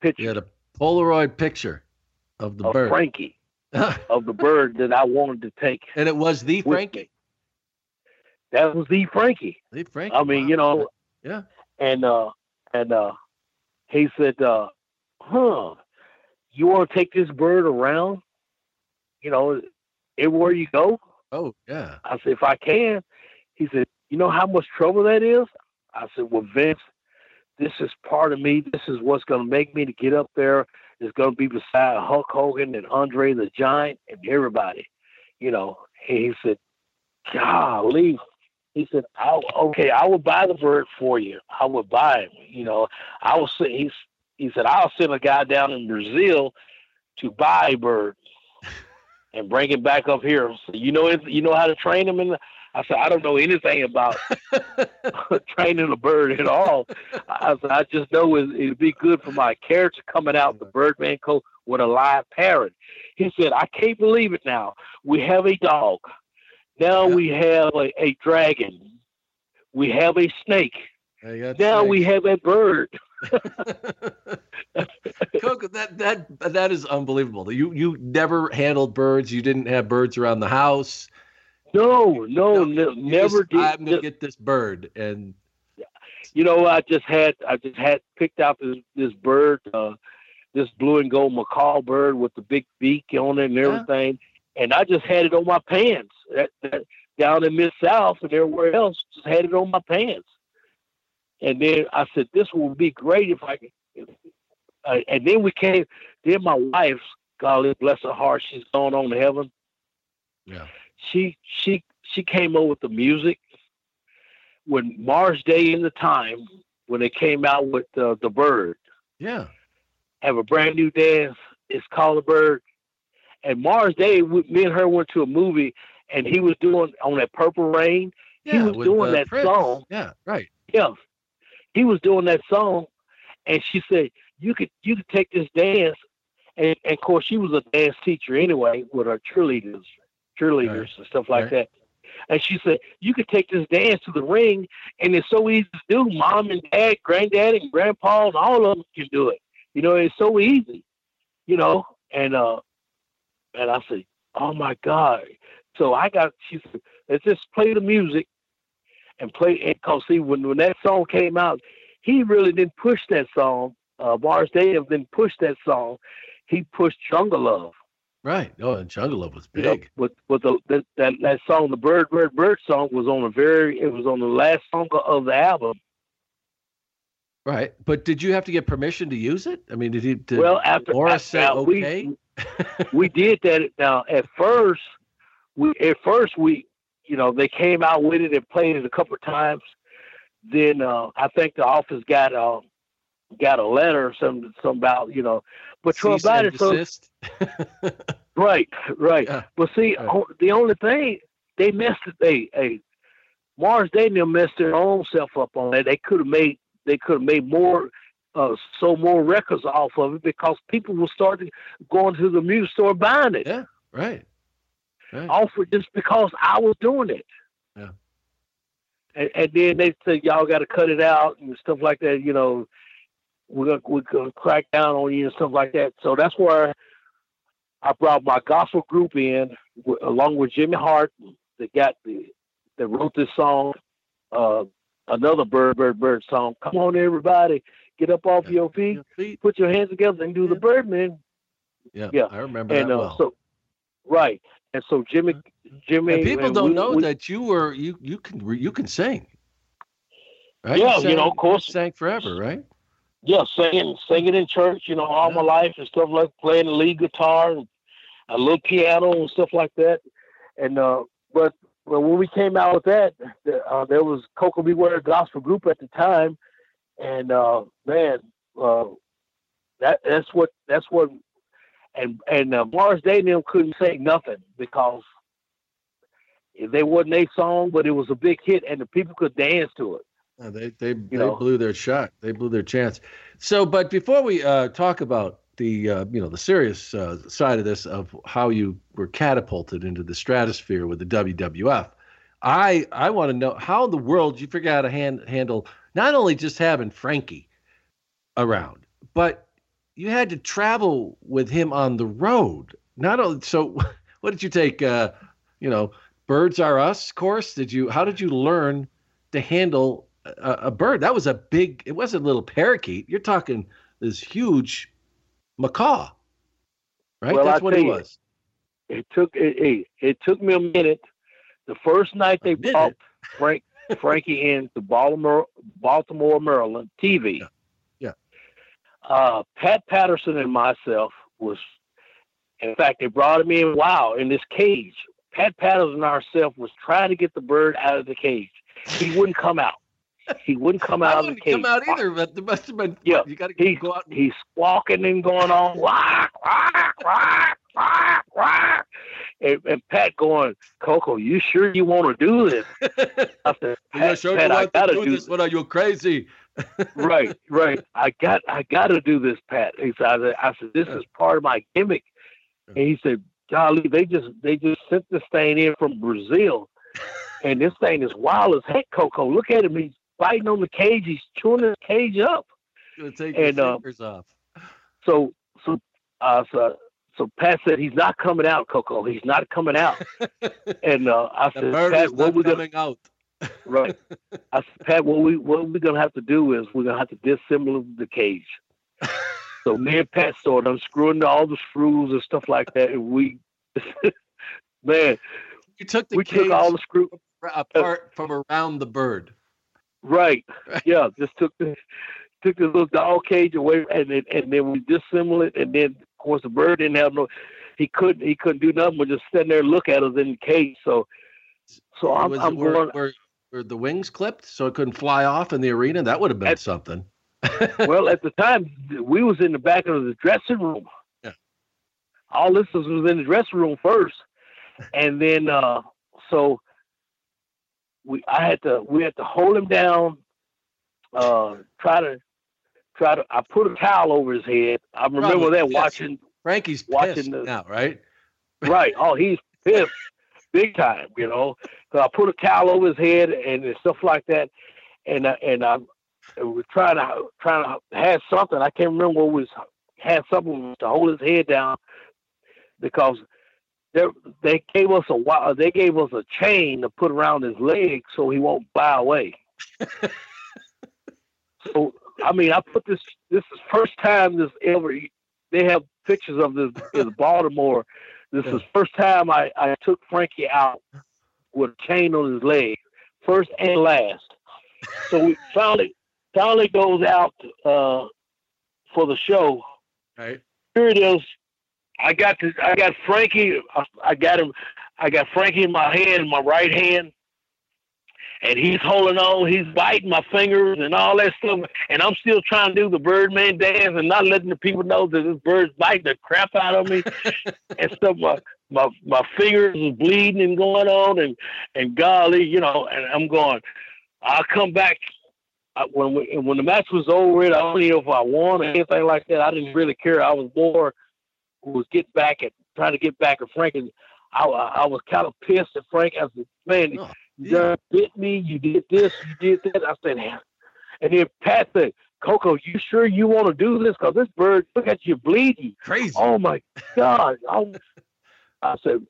picture You had a Polaroid picture of the of bird, Frankie, *laughs* of the bird that I wanted to take and it was the Frankie. That was the Frankie. The Frankie. I mean, wow. you know, Yeah. and uh and uh he said, uh, huh, you wanna take this bird around? You know, everywhere you go? Oh yeah. I said, if I can. He said, you know how much trouble that is? I said, well, Vince, this is part of me. This is what's going to make me to get up there. It's going to be beside Hulk Hogan and Andre the Giant and everybody, you know. And he said, golly. He said, I, okay, I will buy the bird for you. I will buy him. You know, I will say, he's, he said, I'll send a guy down in Brazil to buy a bird and bring him back up here. So you know, you know how to train him. And I said, I don't know anything about *laughs* training a bird at all. I said, I just know it, it'd be good for my character coming out the Birdman coat with a live parrot. He said, I can't believe it now. We have a dog. Now Yeah. we have a, a dragon. We have a snake. Now we have a bird. *laughs* Koko, that that that is unbelievable. You you never handled birds. You didn't have birds around the house. No, no, No, ne- never just, did. I'm gonna get this bird, and you know, I just had I just had picked out this this bird, uh, this blue and gold macaw bird with the big beak on it and Yeah. everything, and I just had it on my pants that, that, down in Mid South and everywhere else. Just had it on my pants, and then I said, "This would be great if I could." Uh, and then we came. Then my wife, golly bless her heart, she's gone on to heaven yeah, she she she came over with the music when Morris Day in the time when they came out with uh, the bird yeah, have a brand new dance. It's called the bird. And Morris Day, we, me and her went to a movie, and he was doing on that Purple Rain. yeah. He was doing that Prince. song. Yeah, right. Yeah, he was doing that song, and she said, "You could you could take this dance." And, and of course, she was a dance teacher anyway with her cheerleaders, cheerleaders Right. and stuff like Right. that. And she said, "You could take this dance to the ring, and it's so easy to do. Mom and dad, granddad and grandpa, and all of them can do it. You know, it's so easy. You know." And uh, and I said, "Oh my God!" So I got. She said, "Let's just play the music." And play and cause see when when that song came out, he really didn't push that song. Uh Morris Day didn't push that song. He pushed Jungle Love. Right. Oh, and Jungle Love was You know, big. with with the, that, that that song, the Bird Bird Bird song was on a very it was on the last song of the album. Right. But did you have to get permission to use it? I mean, did he? Did well after, Laura after say now, we- okay? we did that now at first we at first we you know they came out with it and played it a couple of times then uh i think the office got uh got a letter or something some about you know but Cease and it so *laughs* right right Yeah. but see Right. o- the only thing they messed it they a mars daniel messed their own self up on that they could have made they could have made more uh, so more records off of it because people were starting going to the music store buying it Yeah. Right. Right. offered just because I was doing it. Yeah. And, and then they said y'all got to cut it out and stuff like that. You know, we're gonna we're gonna crack down on you and stuff like that. So that's where I brought my gospel group in w- along with Jimmy Hart. That got the that wrote this song, uh, another bird bird bird song. Come on, everybody, get up off Yeah. your feet, Your feet. put your hands together, and do the Yeah. Birdman. Yeah. Yeah. I remember And that uh, well. so, right. And so Jimmy, Jimmy, and people and don't we- know we- that you were you you can you can sing. Right? Yeah, you sang- know, of course. sang forever, right? yeah, singing, singing in church, you know, all yeah. my life and stuff like playing the lead guitar and a little piano and stuff like that. And uh, but well, when we came out with that, uh, there was Koko B. Ware gospel group at the time, and uh, man, uh, that that's what that's what, and and uh, Morris Day and them couldn't say nothing because they wasn't a song, but it was a big hit, and the people could dance to it. Uh, they they, they blew their shot. They blew their chance. So, but before we uh, talk about the uh, you know the serious uh, side of this of how you were catapulted into the stratosphere with the WWF, I I want to know how in the world you figure out how to hand, handle not only just having Frankie around, but you had to travel with him on the road. Not only so, *laughs* what did you take? Uh, you know, Birds Are Us course. Did you? How did you learn to handle a, a bird? That was a big. It wasn't a little parakeet. You're talking this huge macaw, right? Well, That's I what it you, was. It took it, it took me a minute. The first night they brought Frank Frankie in to Baltimore, Baltimore, Maryland TV. Yeah. Uh, Pat Patterson and myself was, in fact, they brought him in. Wow, in this cage. Pat Patterson and ourselves was trying to get the bird out of the cage. He wouldn't come out. He wouldn't come *laughs* out of the cage. come out either, but there must have been. Yeah, you got to he's, go out. And... He's squawking and going on, quack, quack, quack, quack. And, and Pat going, Koko, you sure you want to do this? I said, *laughs* Pat, sure Pat, I gotta do, do this. What are you crazy? Right, right. I got, I got to do this, Pat. He said, I said, this is part of my gimmick. And he said, golly, they just, they just sent this thing in from Brazil, *laughs* and this thing is wild as heck, Koko. Look at him. He's biting on the cage. He's chewing his cage up. take and, your uh, fingers uh, off. So, so, uh, so, so Pat said he's not coming out, Koko. He's not coming out. *laughs* and uh, I the said, Pat, not we coming gonna, out. Right. I said, Pat, what we what we're gonna have to do is we're gonna have to disassemble the cage. so me and Pat started unscrewing all the screws and stuff like that, and we, *laughs* man, you took the we cage took all the screws apart from around the bird. Right. Yeah. Just took the took the little dog cage away, and then and then we disassembled it, and then of course the bird didn't have no. He couldn't. He couldn't do nothing but just stand there and look at us in the cage. So, so I'm, I'm were, going. Were, were the wings clipped so it couldn't fly off in the arena? That would have been at, something. *laughs* well, at the time we was in the back of the dressing room. Yeah. All this was, was in the dressing room first, and then uh so we I had to we had to hold him down, uh, try to try to. I put a towel over his head. I remember Probably that pissed. watching. Frankie's watching the, now, right? right. Oh, he's pissed, *laughs* big time. You know, so I put a towel over his head and, and stuff like that, and uh, and I was trying to trying to have something. I can't remember what was had something to hold his head down because they they gave us a they gave us a chain to put around his leg so he won't fly away. *laughs* so I mean, I put this. This is first time this ever. They have pictures of this in Baltimore. This is first time I I took Frankie out with a chain on his leg, first and last. So we *laughs* finally finally goes out uh, for the show. Right. Here it is. I got this. I got Frankie. I got him. I got Frankie in my hand, in my right hand, and he's holding on. He's biting my fingers and all that stuff. And I'm still trying to do the Birdman dance and not letting the people know that this bird's biting the crap out of me *laughs* and stuff. My my my fingers is bleeding and going on, and and golly, you know. And I'm going. I'll come back I, when we, when the match was over. I don't even know if I won or anything like that. I didn't really care. I was more was getting back at trying to get back at Frank, and I, I was kind of pissed at Frank. I said, "Man, oh, you bit me. You did this. You did that." I said, and then Pat said, Koko, you sure you want to do this? Because this bird, look at you bleeding. Crazy. Oh my God." I, I said,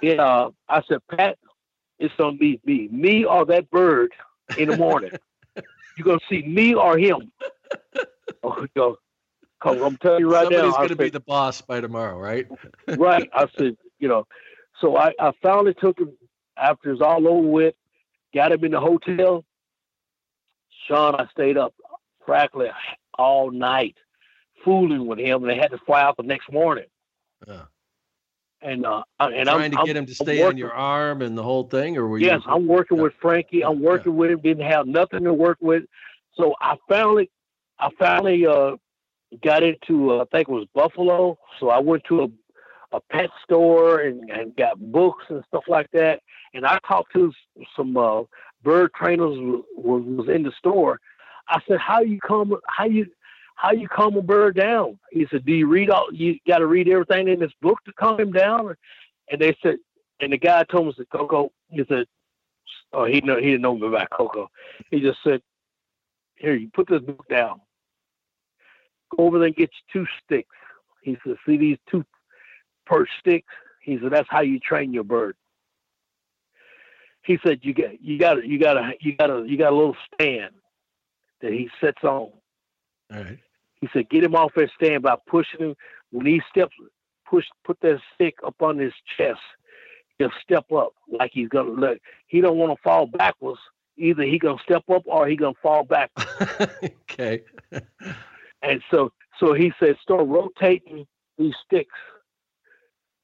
"Yeah." Uh, I said, "Pat, it's gonna be me, me or that bird in the morning. You're gonna see me or him." Oh, *laughs* you know, I'm telling you right Somebody's now. Somebody's going to be the boss by tomorrow, right? right. I said, you know, so I, I finally took him after it's all over with, got him in the hotel. Sean, I stayed up practically all night, fooling with him, and they had to fly out the next morning. Yeah. And uh, and Trying I'm, to I'm- get him to stay on your arm and the whole thing, or were Yes, you? I'm working Yeah. with Frankie. I'm Yeah. working with him. Didn't have nothing to work with, so I finally, I finally uh, got into uh, I think it was Buffalo. So I went to a, a pet store and, and got books and stuff like that. And I talked to some uh, bird trainers was, was in the store. I said, "How you calm? How you how you calm a bird down?" He said, "Do you read all? You got to read everything in this book to calm him down." And they said, and the guy told me, "said Koko," he said, "Oh, he know he didn't know me about Koko." He just said, "Here, you put this book down. Go over there and get you two sticks." He said, "See these two perch sticks?" He said, "That's how you train your bird." He said, "You get you got you got a you got a you got a little stand that he sits on." All right. He said, "Get him off that stand by pushing him. When he steps, push, put that stick up on his chest. He'll step up like he's gonna look. He don't want to fall backwards. Either he gonna step up or he gonna fall back. *laughs* okay. And so, so he said, start rotating these sticks.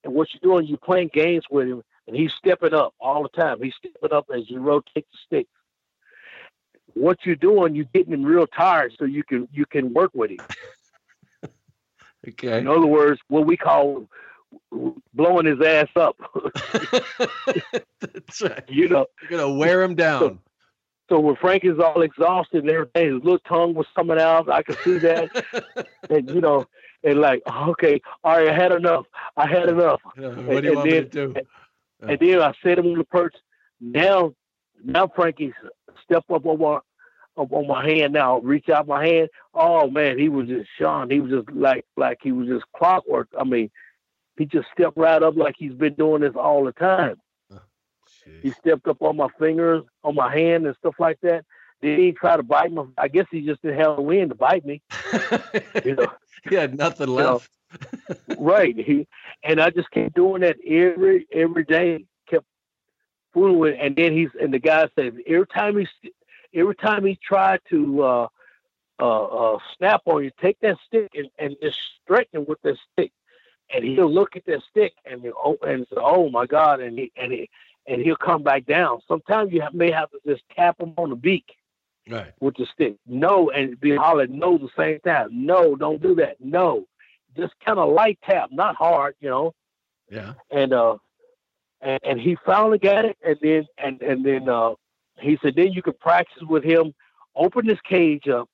And what you're doing, you're playing games with him, and he's stepping up all the time. He's stepping up as you rotate the stick. What you're doing, you're getting him real tired, so you can you can work with him. *laughs* Okay. In other words, what we call blowing his ass up. *laughs* *laughs* That's right. you know. You're gonna wear him down. So when Frank is all exhausted and everything, his little tongue was coming out. I could see that, and you know, and like, *laughs* okay, all right, I had enough. I had enough. Yeah, what do you and want me to then- do? And then I set him on the perch. Now, now Frankie step up on my up on my hand. Now reach out my hand. Oh man, he was just Sean. He was just like like he was just clockwork. I mean, he just stepped right up like he's been doing this all the time. He stepped up on my fingers, on my hand, and stuff like that. Then he try to bite me. I guess he just didn't have the wind to bite me. *laughs* You know, he had nothing know, left. *laughs* right? He and I just kept doing that every every day. Kept fooling with, and then he's and the guy said every time he every time he tried to uh, uh, uh, snap on you, take that stick and, and just straighten it with that stick, and he'll look at that stick and oh, and say, "Oh my God!" and he and he and he'll come back down. Sometimes you have, may have to just tap him on the beak Right. with the stick. No, and be hollering no the same time. No, don't do that. No, just kind of light tap, not hard, you know. Yeah. And uh, and, and he finally got it, and then and and then uh, he said then you can practice with him. Open his cage up,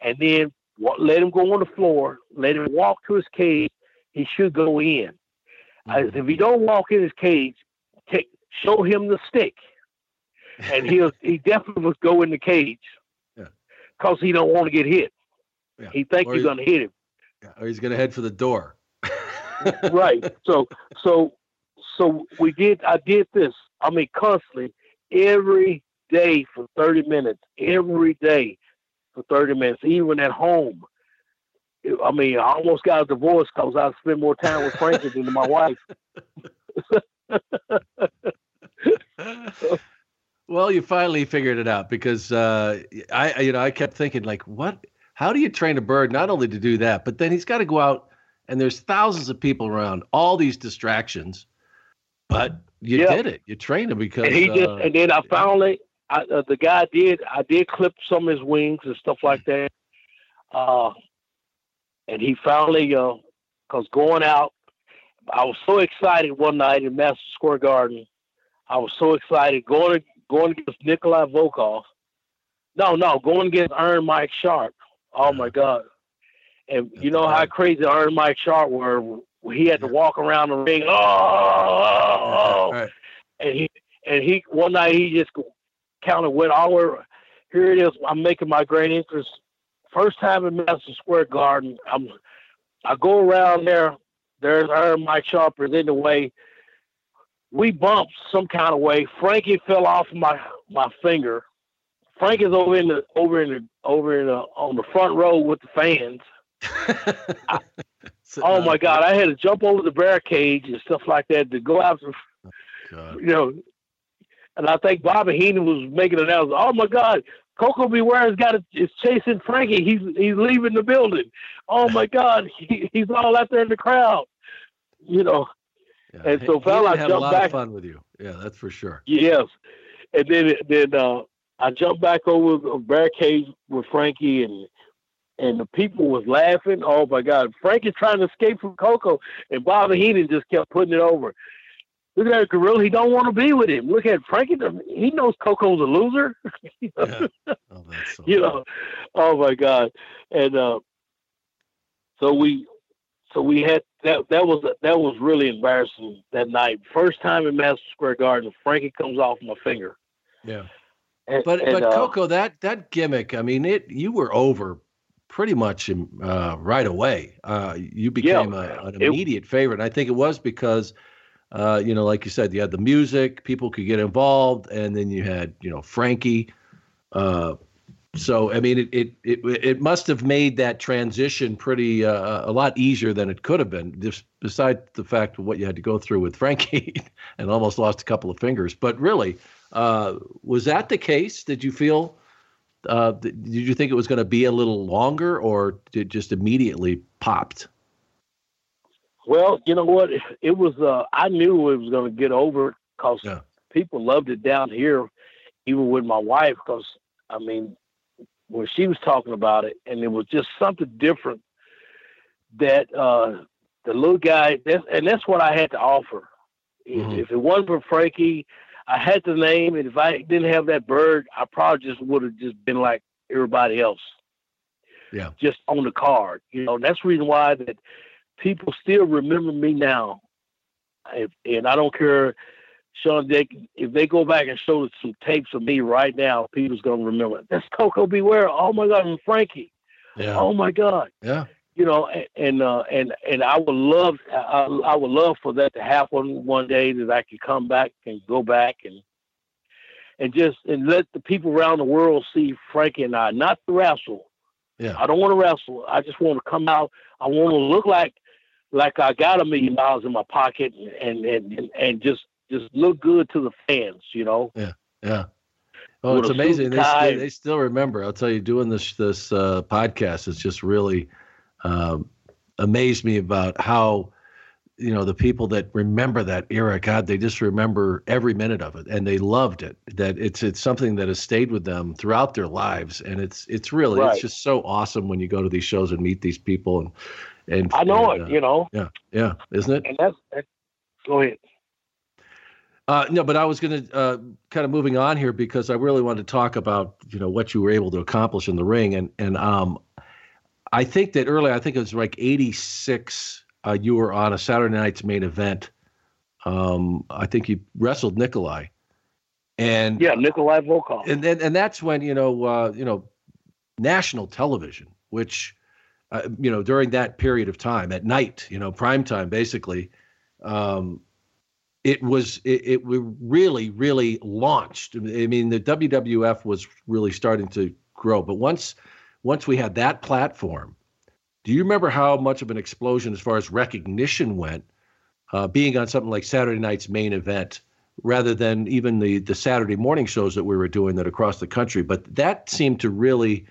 and then let him go on the floor. Let him walk to his cage. He should go in. Mhm. if he don't walk in his cage, take show him the stick, and he'll he definitely will go in the cage. Yeah. Cause he don't want to get hit. Yeah. He think Or you're he- gonna hit him. or he's gonna head for the door. *laughs* right. So so so we did. I did this. I mean, constantly, every day for thirty minutes. Every day for thirty minutes. Even at home. I mean, I almost got a divorce because I spent more time with Frankie than my wife. *laughs* *laughs* well, you finally figured it out because uh, I, you know, I kept thinking like, what? How do you train a bird not only to do that, but then he's got to go out and there's thousands of people around, all these distractions. But you Yeah. did it. You trained him because and he just uh, and then I finally I, uh, the guy did I did clip some of his wings and stuff like that. Uh, and he finally uh, cause going out, I was so excited one night in Madison Square Garden. I was so excited going going against Nikolai Volkov. No, no, going against Iron Mike Sharpe. Oh my mm. God! And you know how crazy Iron Mike Sharpe were. He had to walk around the ring. Oh, oh, *laughs* oh and he and he one night he just kind of went all over. Here it is. I'm making my great entrance. First time in Madison Square Garden. I'm. I go around there. There's Iron Mike Sharpe is in the way. We bumped some kind of way. Frankie fell off my my finger. Frankie's over in the over in the over in the on the front row with the fans. Sitting *laughs* Oh my God! I had to jump over the barricade and stuff like that to go out. You know, and I think Bobby Heenan was making an announcement. Oh my God, Koko B. Ware's got a, is chasing Frankie. He's he's leaving the building. Oh my God, he, he's all out there in the crowd. You know, Yeah. And so would I jumped lot back- of fun with you. Yeah, that's for sure. Yes, and then then uh, I jumped back over the barricade with Frankie, and and the people was laughing. Oh my God, Frankie's trying to escape from Koko, and Bobby Heenan just kept putting it over. Look at that gorilla. He don't want to be with him. Look at Frankie. He knows Koko's a loser. *laughs* Yeah. Oh, that's so *laughs* you know, oh my God, and uh, so we, so we had that. That was that was really embarrassing that night. First time in Madison Square Garden, Frankie comes off my finger. yeah. And, But and, but uh, Koko, that that gimmick, I mean, it you were over pretty much uh, right away. Uh, you became a, an it- immediate favorite. And I think it was because, uh, you know, like you said, you had the music, people could get involved, and then you had you know Frankie. So I mean, it it it it must have made that transition pretty uh, a lot easier than it could have been. Just beside the fact of what you had to go through with Frankie, *laughs* and almost lost a couple of fingers. But really, uh, was that the case? Did you feel? Uh, did you think it was going to be a little longer, or did it just immediately popped? Well, you know what? It was. Uh, I knew it was going to get over because Yeah. people loved it down here, even with my wife. Because I mean, when she was talking about it, and it was just something different that uh, the little guy. That's, and that's what I had to offer. If, Mhm. if it wasn't for Frankie, I had the name, and if I didn't have that bird, I probably just would have just been like everybody else. Yeah. Just on the card, you know. And that's the reason why that people still remember me now. If, and I don't care, Sean, they, if they go back and show some tapes of me right now, people's gonna remember. That's Koko B. Ware. Oh my God, and Frankie. Yeah, Oh my God. yeah, You know, and and uh, and, and I would love, I, I would love for that to happen one day that I could come back and go back and and just and let the people around the world see Frankie and I, not to wrestle. yeah, I don't want to wrestle. I just want to come out. I want to look like like I got a million dollars in my pocket and and and, and just just look good to the fans, you know. yeah. Yeah. Oh, it's amazing. They, they they still remember. I'll tell you, doing this this uh, podcast has just really um, amazed me about how you know the people that remember that era. God, they just remember every minute of it, and they loved it. That it's it's something that has stayed with them throughout their lives, and it's it's really Right. it's just so awesome when you go to these shows and meet these people and and I know and, it, uh, you know, yeah, yeah, isn't it? and that's, that's go ahead. Uh, no, but I was going to uh, kind of moving on here because I really wanted to talk about you know what you were able to accomplish in the ring, and and um, I think that earlier I think it was like '86. Uh, you were on a Saturday night's main event. Um, I think you wrestled Nikolai, and Yeah, Nikolai Volkov. and then and that's when you know uh, you know national television, which uh, you know during that period of time at night, you know prime time basically, um, it was it, it really really launched. I mean the WWF was really starting to grow, but once once we had that platform, do you remember how much of an explosion as far as recognition went? Uh, being on something like Saturday night's main event rather than even the the Saturday morning shows that we were doing that across the country. But that seemed to really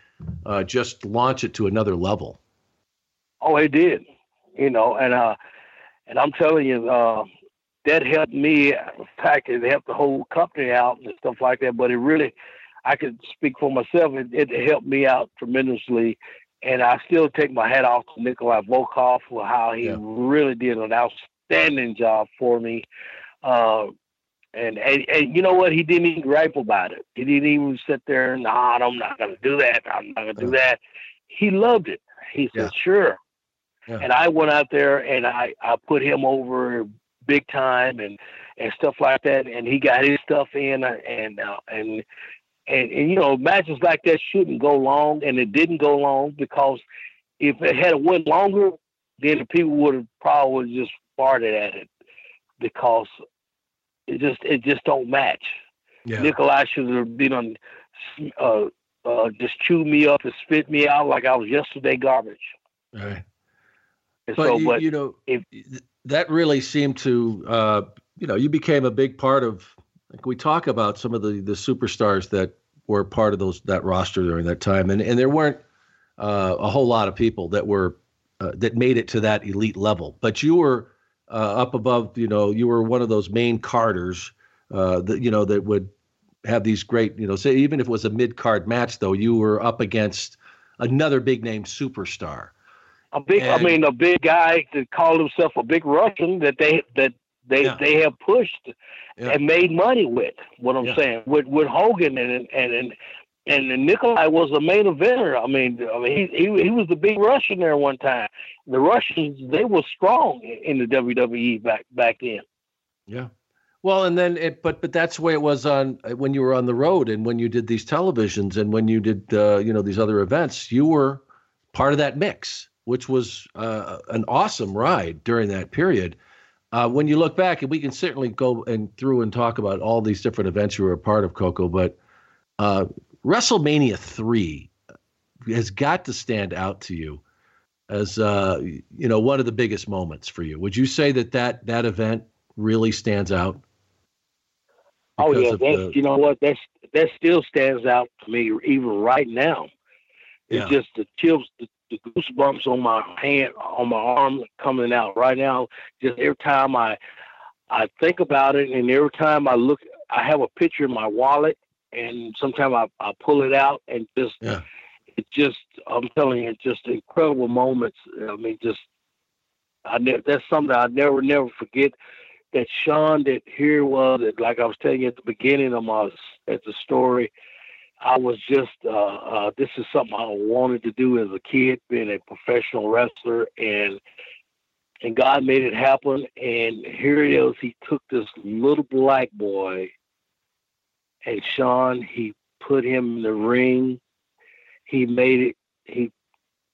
uh, just launch it to another level. Oh, it did. You know, and uh, and I'm telling you, uh, that helped me. In fact, it helped the whole company out and stuff like that. But it really, I could speak for myself. It, it helped me out tremendously, and I still take my hat off to Nikolai Volkov for how he Yeah. really did an outstanding job for me. Uh, and, and and you know what? He didn't even gripe about it. He didn't even sit there and, nah, I'm not going to do that. I'm not going to do that. He loved it. He said, Yeah. sure. Yeah. And I went out there and I, I put him over big time and, and stuff like that. And he got his stuff in uh, and, uh, and, and, and, you know, matches like that shouldn't go long and it didn't go long because if it had went longer, then the people would have probably just farted at it because it just, it just don't match. Yeah, Nikolai should have been on, uh, uh, just chew me up and spit me out like I was yesterday garbage. right. And But, so, you, but you know if- th- that really seemed to uh, you know you became a big part of. Like we talk about some of the the superstars that were part of those that roster during that time, and and there weren't uh, a whole lot of people that were uh, that made it to that elite level. But you were uh, up above, you know, you were one of those main carders uh, that you know that would have these great, you know, say even if it was a mid card match, though, you were up against another big name superstar. A big, and, I mean, a big guy that called himself a big Russian that they that they yeah. they have pushed yeah. and made money with. What I'm yeah. saying with with Hogan and and and and Nikolai was the main eventer. I mean, I mean, he, he he was the big Russian there one time. The Russians they were strong in the WWE back back then. Yeah. Well, and then it, but but that's the way it was on when you were on the road and when you did these televisions and when you did uh, you know these other events, you were part of that mix, which was uh, an awesome ride during that period. Uh, when you look back, and we can certainly go and through and talk about all these different events you were a part of, Koko, but uh, WrestleMania three has got to stand out to you as uh, you know one of the biggest moments for you. Would you say that that that event really stands out? Oh yeah, the, you know what that's that still stands out to me even right now. It's yeah. just the chills, the, the goosebumps on my hand, on my arm coming out right now. Just every time I I think about it, and every time I look, I have a picture in my wallet and sometimes I, I pull it out and just yeah. it just I'm telling you, just incredible moments. I mean, just I ne- that's something I never never forget. That Sean, that here was, like I was telling you at the beginning of my at the story, I was just uh, uh, this is something I wanted to do as a kid, being a professional wrestler, and and God made it happen. And here it is. He took this little black boy and Sean, he put him in the ring. He made it. He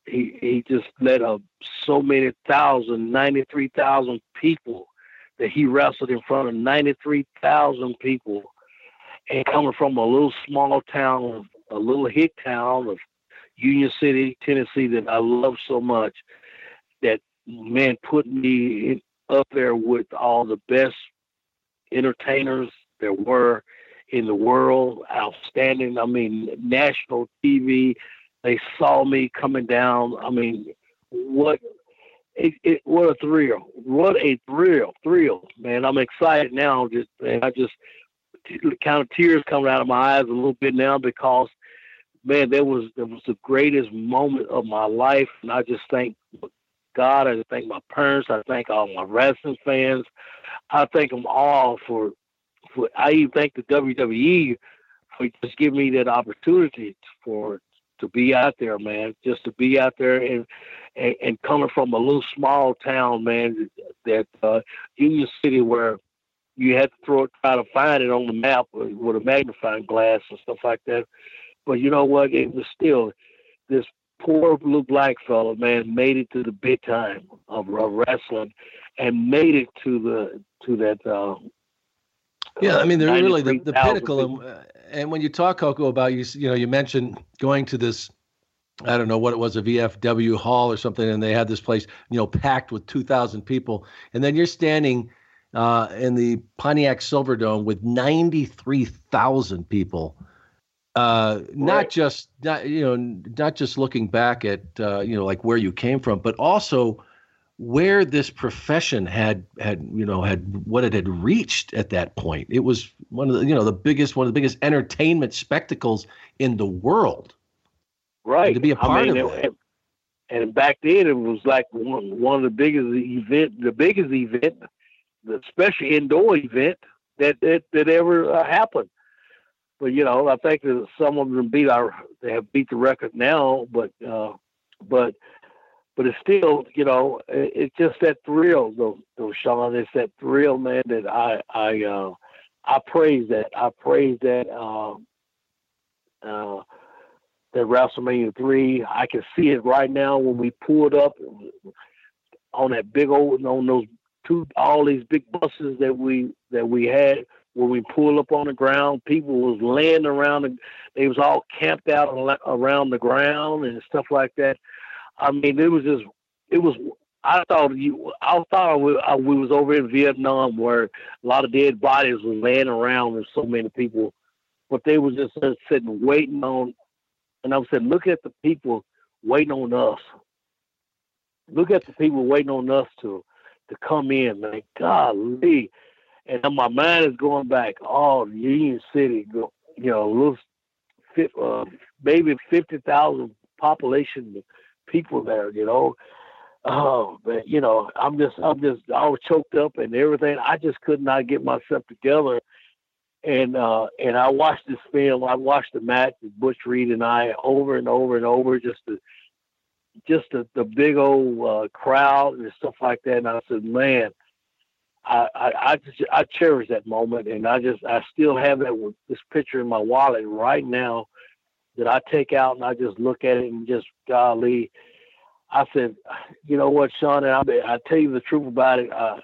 he he just let a so many thousand, ninety three thousand people that he wrestled in front of ninety three thousand people, and coming from a little small town, a little hick town of Union City, Tennessee, that I love so much, that man put me up there with all the best entertainers there were in the world, outstanding. I mean, national TV. They saw me coming down. I mean, what it, it, what a thrill! What a thrill! Thrill, man! I'm excited now. Just man, I just kind of tears coming out of my eyes a little bit now because man, that was that was the greatest moment of my life, and I just thank God. I thank my parents. I thank all my wrestling fans. I thank them all for. for I even thank the WWE for just giving me that opportunity for to be out there, man. Just to be out there and and, and coming from a little small town, man, that uh, Union City where you had to throw it, try to find it on the map with a magnifying glass and stuff like that. But you know what? It was still this poor little black fella, man, made it to the big time of, of wrestling, and made it to the to that uh, yeah, I mean, they're really the, the pinnacle. And, uh, and when you talk, Koko, about you, you know, you mentioned going to this, I don't know what it was, a VFW hall or something, and they had this place, you know, packed with 2,000 people. And then you're standing uh, in the Pontiac Silverdome with 93,000 people. Uh, right. Not just, not, you know, not just looking back at, uh, you know, like where you came from, but also where this profession had had you know had what it had reached at that point. It was one of the you know the biggest one of the biggest entertainment spectacles in the world. Right. And to be a part I mean, of it. And back then, it was like one, one of the biggest event, the biggest event, especially indoor event that that, that ever uh, happened. But you know, I think that some of them beat our, they have beat the record now. But uh, but but it's still, you know, it's just that thrill, though, though, Sean. It's that thrill, man, that I, I, uh, I praise that. I praise that. Uh, uh, that WrestleMania three, I can see it right now when we pulled up on that big old, on those two, all these big buses that we that we had. When we pulled up on the ground, people was laying around. The, they was all camped out around the ground and stuff like that I mean, it was just, it was. I thought you, I thought we, uh, we was over in Vietnam where a lot of dead bodies were laying around and so many people but they was just sitting waiting on. And I said, look at the people waiting on us. Look at the people waiting on us to to come in, man. Golly. And my mind is going back, oh, Union City, you know, little, uh, maybe 50,000 population people there, you know. Oh, but you know, I'm just, I'm just, I was choked up and everything. I just could not get myself together. And uh, and I watched this film. I watched the match with Butch Reed and I over and over and over, just to just the, the big old uh, crowd and stuff like that. And I said, man, I, I, I just I cherish that moment, and I just I still have that with this picture in my wallet right now that I take out and I just look at it and just golly, I said, you know what, Sean, and I I tell you the truth about it. Uh,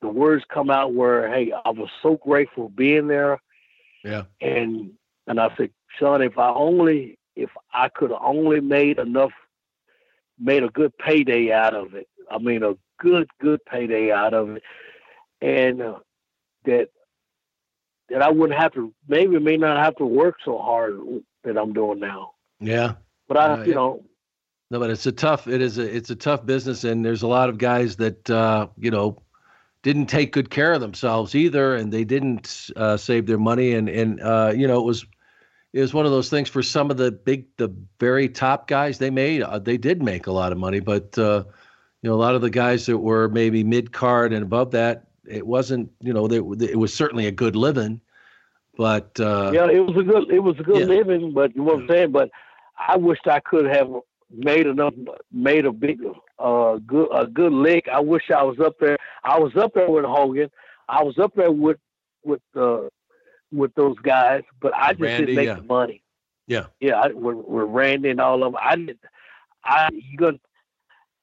the words come out where hey, I was so grateful being there. Yeah. And and I said, Sean, if I only if I could have only made enough made a good payday out of it. I mean, a good, good payday out of it, and uh, that that I wouldn't have to, maybe may not have to work so hard that I'm doing now. Yeah, but I, uh, you know. No, but it's a tough. It is a it's a tough business, and there's a lot of guys that uh, you know didn't take good care of themselves either, and they didn't uh, save their money, and and uh, you know it was is one of those things for some of the big, the very top guys. They made, uh, they did make a lot of money, but uh, you know, a lot of the guys that were maybe mid card and above that, it wasn't. You know, they, it was certainly a good living, but uh, yeah, it was a good, it was a good yeah. living. But you know what I'm saying? But I wished I could have made enough, made a big, uh, good, a good lick. I wish I was up there. I was up there with Hogan. I was up there with with uh, with those guys, but I just Randy, didn't make yeah. the money. Yeah, yeah, I, with, with Randy and all of them. I didn't. I you gonna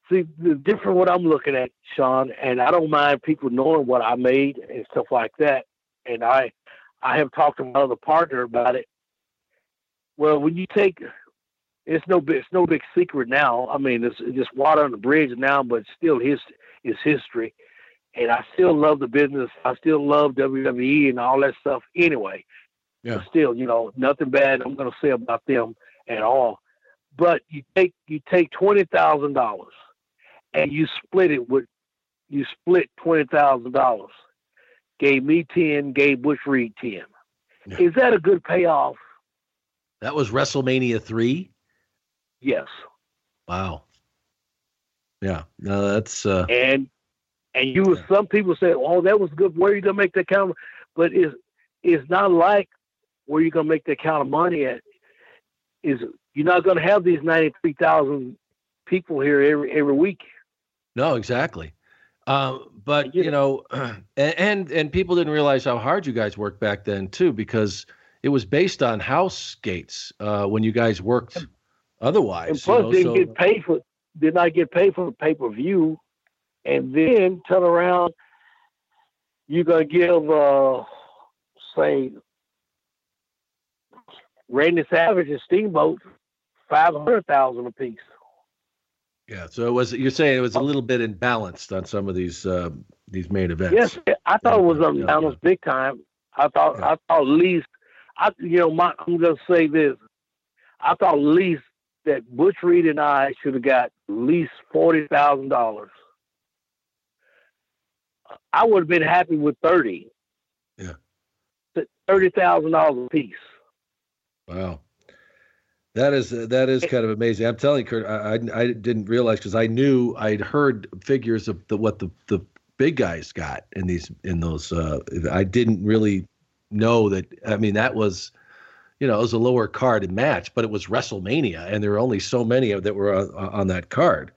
see the different what I'm looking at, Sean, and I don't mind people knowing what I made and stuff like that. And I, I have talked to my other partner about it. Well, when you take, it's no big, it's no big secret now. I mean, it's, it's just water on the bridge now, but still his is history and I still love the business. I still love WWE and all that stuff anyway. Yeah. But still, you know, nothing bad I'm going to say about them at all. But you take you take twenty thousand dollars, and you split it with you split twenty thousand dollars. Gave me ten, gave Butch Reed ten. Yeah. Is that a good payoff? That was WrestleMania three. Yes. Wow. Yeah. No, that's uh and and you, yeah. some people say, "Oh, that was good. Where are you gonna make that kind of?" But it's it's not like where you're gonna make that kind of money at. Is you're not gonna have these ninety three thousand people here every every week. No, exactly. Um, but you know, *clears throat* and and people didn't realize how hard you guys worked back then too, because it was based on house gates uh, when you guys worked. Otherwise, and plus you know, didn't so, get paid for did not get paid for the pay per view and then turn around, you're gonna give uh, say Randy Savage and Steamboat five hundred thousand apiece. Yeah, so it was. You're saying it was a little bit imbalanced on some of these uh, these main events. Yes, I thought it was unbalanced yeah. big time. I thought yeah. I thought at least I you know my I'm gonna say this. I thought at least that Butch Reed and I should have got at least forty thousand dollars I would have been happy with thirty. Yeah. Thirty thousand dollars a piece. Wow. That is that is kind of amazing. I'm telling you, Kurt, I I, I didn't realize because I knew I'd heard figures of the what the the big guys got in these in those. Uh, I didn't really know that. I mean, that was, you know, it was a lower card match, but it was WrestleMania, and there were only so many of that were on, on that card.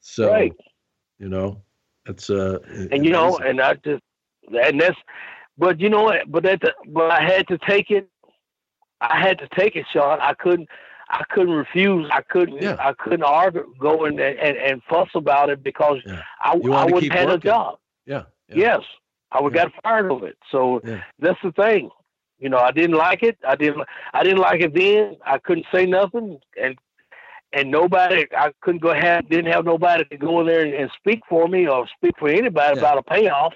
So, right. you know, it's uh, and you know, and I just and that's, but you know? But that, but I had to take it. I had to take it, Sean. I couldn't. I couldn't refuse. I couldn't. Yeah. I couldn't argue, go and, and, and fuss about it because yeah. I, I wouldn't have a job. Yeah. yeah. Yes, I would got fired of it. So that's the thing. You know, I didn't like it. I didn't. I didn't like it then. I couldn't say nothing, and and nobody, I couldn't go have, didn't have nobody to go in there and, and speak for me or speak for anybody yeah. about a payoff.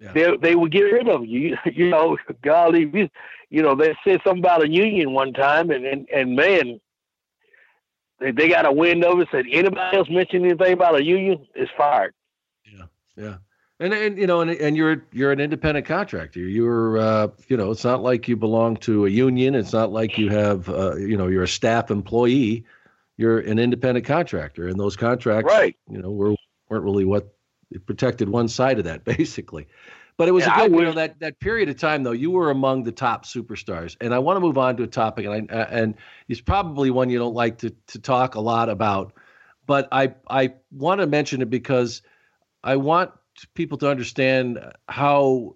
yeah. they they would get rid of you. *laughs* You know, golly, you, you know, they said something about a union one time, and and, and man, they, they got a wind of it. Said anybody else mention anything about a union is fired. Yeah, yeah. And, and you know and, and you're you're an independent contractor. You're uh, you know it's not like you belong to a union. It's not like you have uh, you know you're a staff employee. You're an independent contractor, and those contracts, right? You know, were weren't really what protected one side of that *laughs* basically. But it was yeah, a good, you know, that that period of time though. You were among the top superstars, and I want to move on to a topic, and I, and it's probably one you don't like to to talk a lot about, but I I want to mention it because I want people to understand how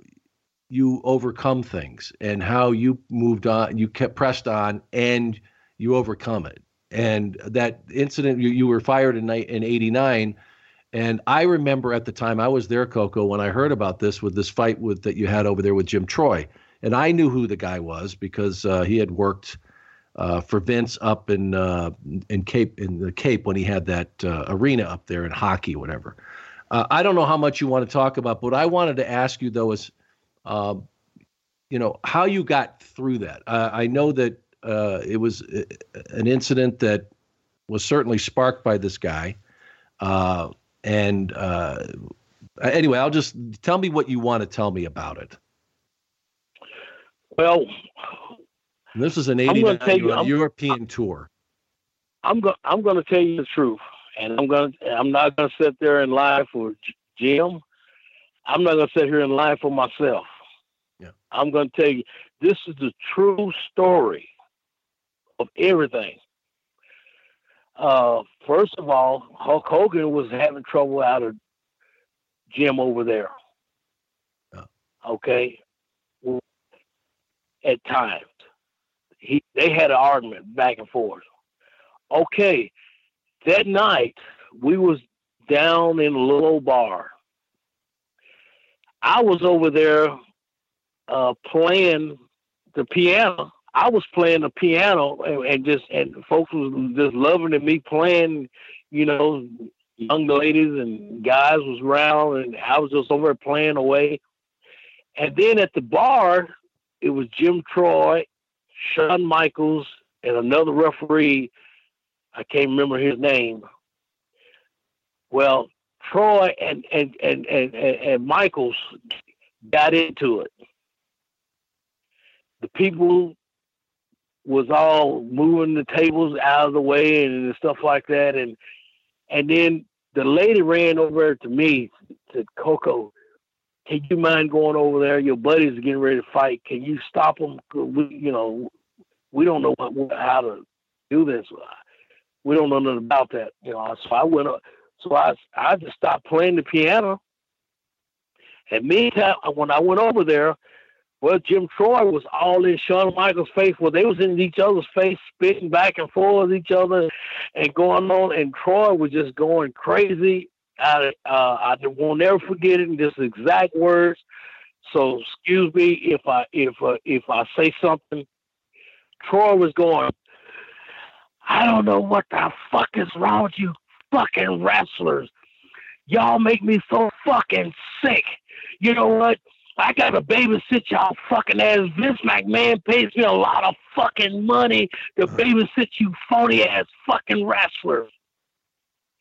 you overcome things and how you moved on, you kept pressed on, and you overcome it. And that incident, you, you were fired in in '89, and I remember at the time I was there, Koko, when I heard about this with this fight with that you had over there with Jim Troy, and I knew who the guy was because uh, he had worked. Uh, for Vince up in uh, in Cape in the Cape when he had that uh, arena up there in hockey, whatever. Uh, I don't know how much you want to talk about, but I wanted to ask you though is, um, you know, how you got through that. I know that uh, it was uh, an incident that was certainly sparked by this guy, uh, and uh, anyway, I'll just tell me what you want to tell me about it. Well, and this is an 89 European tour. I'm going. I'm going to tell you the truth and I'm gonna I'm not gonna sit there and lie for Jim. I'm not gonna sit here and lie for myself. Yeah. I'm gonna tell you this is the true story of everything. Uh, first of all, Hulk Hogan was having trouble out of Jim over there. Yeah. Okay. At times, he they had an argument back and forth. Okay, that night we was down in a little bar. I was over there uh, playing the piano. I was playing the piano and, and, just and folks was just loving to me playing. You know, young ladies and guys was around, and I was just over playing away. And then at the bar, it was Jim Troy, Shawn Michaels, and another referee I can't remember his name. Well, Troy and and and and, and Michaels got into it. The people was all moving the tables out of the way and stuff like that, and and then the lady ran over to me, said, "Koko, can you mind going over there? Your buddies are getting ready to fight. Can you stop them? We, you know, we don't know what, how to do this." we don't know nothing about that, you know. So I went up, so I I just stopped playing the piano. And meantime, when I went over there, well, Jim Troy was all in Shawn Michaels' face. Well, they was in each other's face, spitting back and forth with each other, and going on. And Troy was just going crazy. I uh, I will never forget it. Just exact words. So excuse me if I if uh, if I say something. Troy was going, I don't know what the fuck is wrong with you fucking wrestlers. Y'all make me so fucking sick. You know what? I gotta babysit y'all fucking ass. Vince McMahon pays me a lot of fucking money to babysit you phony ass fucking wrestlers.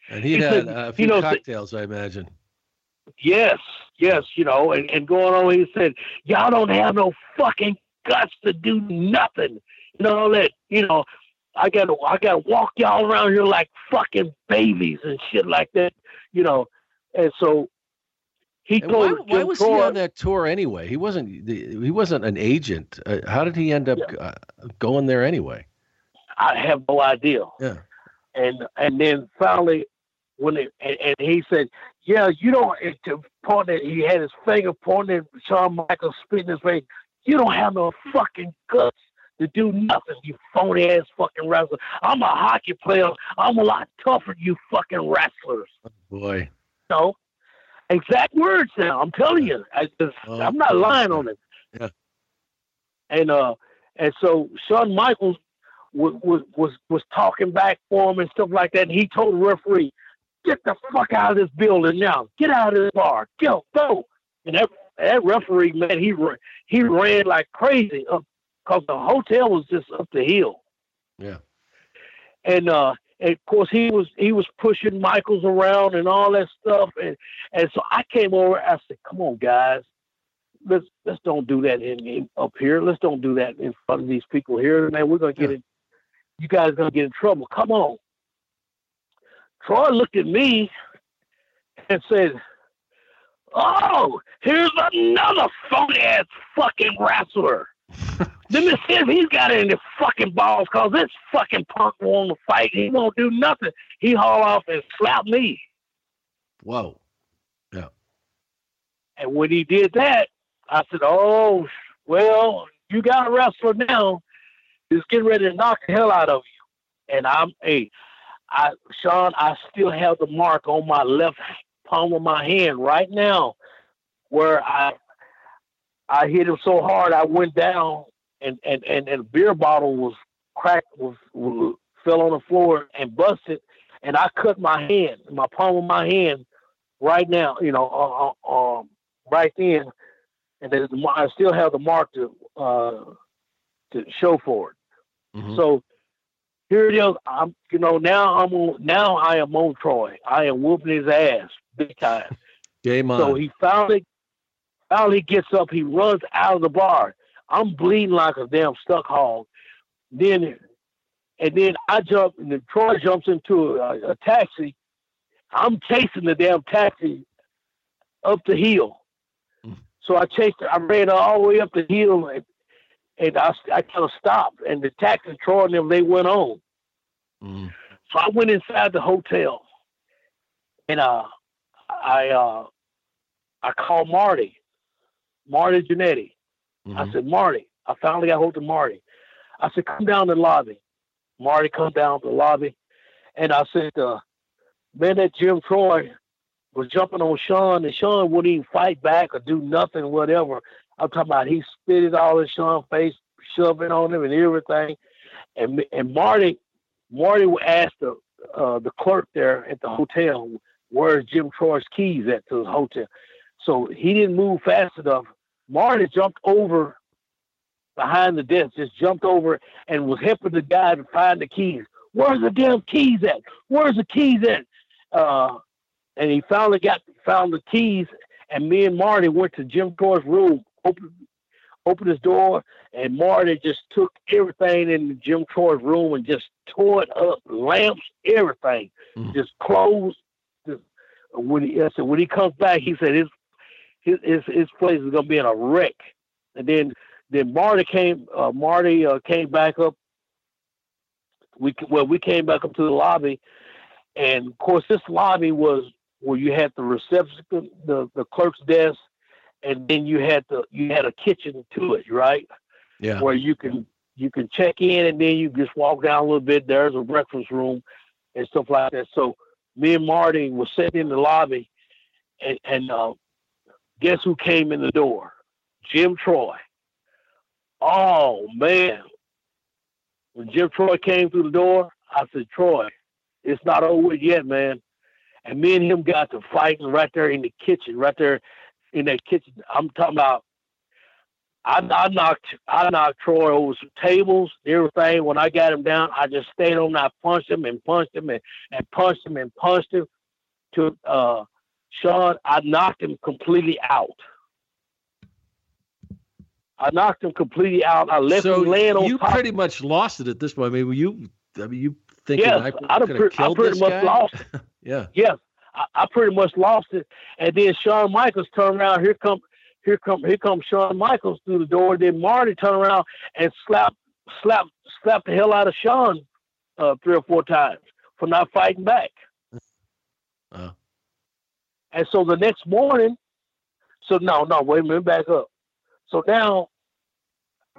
And he, had said, a few you know, cocktails, I imagine. Yes, yes, you know, and, and going on, he said, Y'all don't have no fucking guts to do nothing. You know, that, you know, I gotta I gotta walk y'all around here like fucking babies and shit like that, you know. And so he and told. Why, why was Troy, he on that tour anyway? He wasn't he wasn't an agent. Uh, how did he end up yeah. uh, going there anyway? I have no idea. Yeah. And and then finally, when it, and, and he said, "Yeah, you don't." To point at, he had his finger pointing at Shawn Michaels, spitting his face. You don't have no fucking guts to do nothing, you phony ass fucking wrestler. I'm a hockey player. I'm a lot tougher than you fucking wrestlers. Oh, boy. No. Exact words now. I'm telling you. I just, I'm not lying on it. Yeah. And uh and so Shawn Michaels was, was was was talking back for him and stuff like that. And he told the referee, "Get the fuck out of this building now. Get out of this bar. Go, go." And every, that referee man, he he ran like crazy up because the hotel was just up the hill. Yeah. And uh, and of course he was he was pushing Michaels around and all that stuff, and and so I came over. I said, "Come on, guys, let's let's don't do that in, in up here. Let's don't do that in front of these people here, man. We're gonna get yeah. in. You guys are gonna get in trouble. Come on." Troy looked at me and said, Oh, here's another phony ass fucking wrestler. Let me see if he's got any fucking balls, cause this fucking punk won't fight. He won't do nothing. He haul off and slap me. Whoa. Yeah. And when he did that, I said, "Oh, well, you got a wrestler now. He's getting ready to knock the hell out of you." And I'm, hey, I, Sean, I still have the mark on my left palm of my hand right now, where I I hit him so hard I went down and and and, and a beer bottle was cracked was, was fell on the floor and busted, and I cut my hand, my palm of my hand, right now. You know, uh, uh, um, right then, and I still have the mark to uh, to show for it. Mm-hmm. So here it is. I'm, you know, now I'm on. Now I am on Troy. I am whooping his ass big time. *laughs* Game on. So he finally, finally gets up. He runs out of the bar. I'm bleeding like a damn stuck hog. Then, and then I jump, and then Troy jumps into a, a taxi. I'm chasing the damn taxi up the hill. Mm. So I chased it. I ran all the way up the hill, and, and I, I kind of stopped. And the taxi, Troy and them, they went on. Mm. So I went inside the hotel, and uh, I uh, I called Marty, Marty Jannetty. Mm-hmm. I said, Marty, I finally got hold of Marty. I said, come down to the lobby. Marty come down to the lobby, and I said, uh, man, that Jim Troy was jumping on Shawn, and Shawn wouldn't even fight back or do nothing, whatever. I'm talking about he spit it all in Shawn's face, shoving on him and everything. And and Marty, Marty asked the uh, the clerk there at the hotel, where's Jim Troy's keys at to the hotel? So he didn't move fast enough. Marty jumped over behind the desk, just jumped over and was helping the guy to find the keys. Where's the damn keys at? Where's the keys at? Uh, and he finally got found the keys. And me and Marty went to Jim Troy's room, opened opened his door, and Marty just took everything in Jim Troy's room and just tore it up, lamps, everything, mm. just clothes, when he I said when he comes back, he said his his his, his place is gonna be in a wreck. And then then Marty came uh, Marty uh, came back up. We well we came back up to the lobby, and of course this lobby was where you had the reception, the the clerk's desk, and then you had the you had a kitchen to it, right? Yeah. Where you can you can check in and then you just walk down a little bit. There's a breakfast room and stuff like that. So me and Marty were sitting in the lobby, and, and uh, guess who came in the door? Jim Troy. Oh man! When Jim Troy came through the door, I said, "Troy, it's not over yet, man." And me and him got to fighting right there in the kitchen, right there in that kitchen. I'm talking about I, I knocked I knocked Troy over some tables, everything. When I got him down, I just stayed on. I punched him and punched him and, and punched him and punched him. To uh, Sean, I knocked him completely out. I knocked him completely out. I left so him laying on you top. pretty much lost it at this point. I mean, were you? I mean, you thinking yes, I could have killed I pretty this much guy? lost. *laughs* yeah. Yes, I, I pretty much lost it. And then Shawn Michaels turned around. Here come here come here comes Shawn Michaels through the door. Then Marty turned around and slapped slapped slapped the hell out of Shawn uh, three or four times for not fighting back. Uh. And so the next morning, so no, no, wait a minute, back up. So now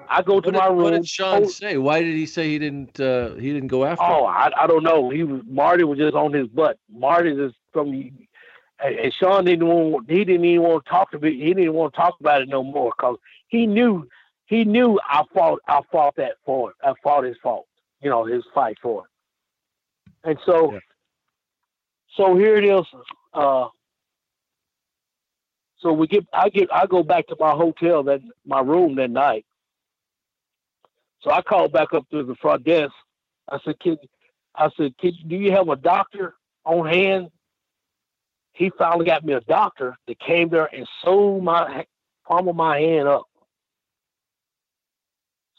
I go to what my did, room. What did Shawn oh, say? Why did he say he didn't? Uh, he didn't go after. Oh, I, I don't know. He was Marty was just on his butt. Marty is from and Shawn didn't want he didn't even want to talk to me. He didn't want to talk about it no more because he knew he knew I fought I fought that for it. I fought his fault, you know, his fight for it. And so, yeah. so here it is. Uh, So we get, I get, I go back to my hotel that my room that night. So I called back up to the front desk. I said, "Kid, I said, Kid, do you have a doctor on hand?" He finally got me a doctor that came there and sewed my palm of my hand up,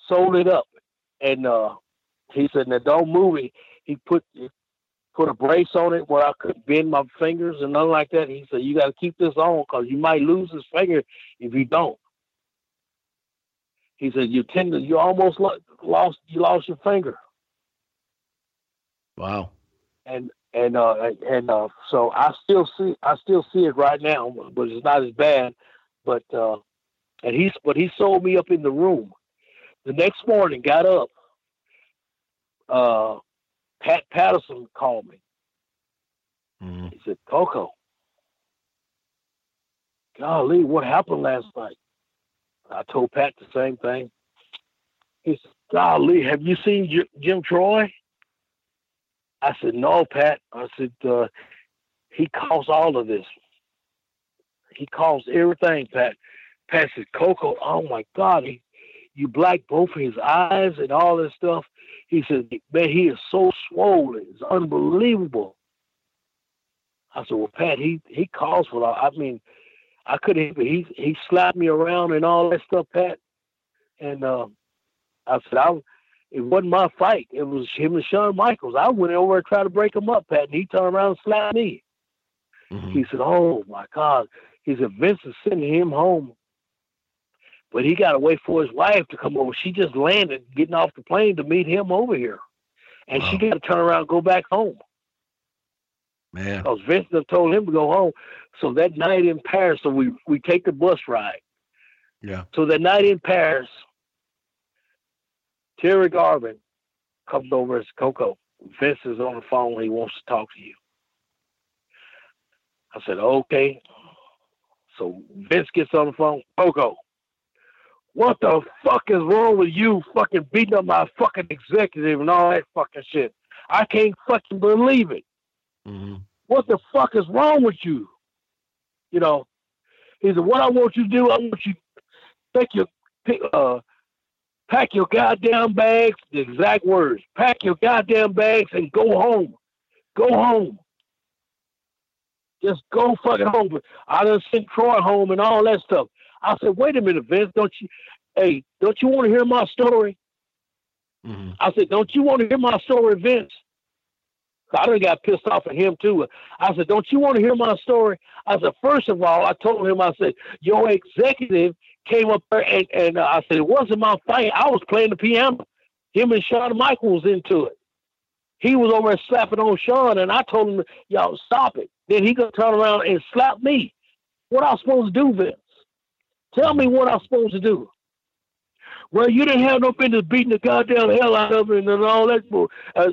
sewed it up, and uh, he said, "Now don't move it." He put put a brace on it where I couldn't bend my fingers and nothing like that. He said, "You got to keep this on because you might lose this finger if you don't." He said, "You tend to, you almost lost, you lost your finger." Wow. And and uh and uh so I still see I still see it right now, but it's not as bad. But uh and he's but he sold me up in the room. The next morning, got up. Uh, Pat Patterson called me. Mm-hmm. He said, Koko, golly, what happened last night? I told Pat the same thing. He said, golly, have you seen J- Jim Troy? I said, no, Pat. I said, uh, he caused all of this. He caused everything, Pat. Pat said, Koko, oh my God, he, you black both his eyes and all this stuff. He said, man, he is so swollen. It's unbelievable. I said, well, Pat, he he calls for that. I mean, I couldn't. He he slapped me around and all that stuff, Pat. And uh, I said, I it wasn't my fight. It was him and Shawn Michaels. I went over and tried to break him up, Pat, and he turned around and slapped me. Mm-hmm. He said, "Oh my God." He said, "Vince is sending him home but he got to wait for his wife to come over. She just landed, getting off the plane to meet him over here, and wow. she got to turn around and go back home. Man, because Vincent told him to go home. So that night in Paris, so we we take the bus ride. Yeah. So that night in Paris, Terry Garvin comes over as Koko. Vince is on the phone. He wants to talk to you. I said, okay. So Vince gets on the phone. Koko, what the fuck is wrong with you fucking beating up my fucking executive and all that fucking shit? I can't fucking believe it. Mm-hmm. What the fuck is wrong with you? You know, he said, what I want you to do, I want you to take your, uh, pack your goddamn bags, the exact words, pack your goddamn bags and go home. Go home. Just go fucking home. I done sent Troy home and all that stuff. I said, wait a minute, Vince, don't you, hey, don't you want to hear my story? Mm-hmm. I said, don't you want to hear my story, Vince? I done got pissed off at him too. I said, don't you want to hear my story? I said, first of all, I told him, I said, your executive came up there and, and uh, I said, it wasn't my fight. I was playing the piano. Him and Shawn Michaels into it. He was over there slapping on Shawn, and I told him, y'all stop it. Then he gonna turn around and slap me. What I was supposed to do, Vince? Tell me what I'm supposed to do. Well, you didn't have no business beating the goddamn hell out of him and all that.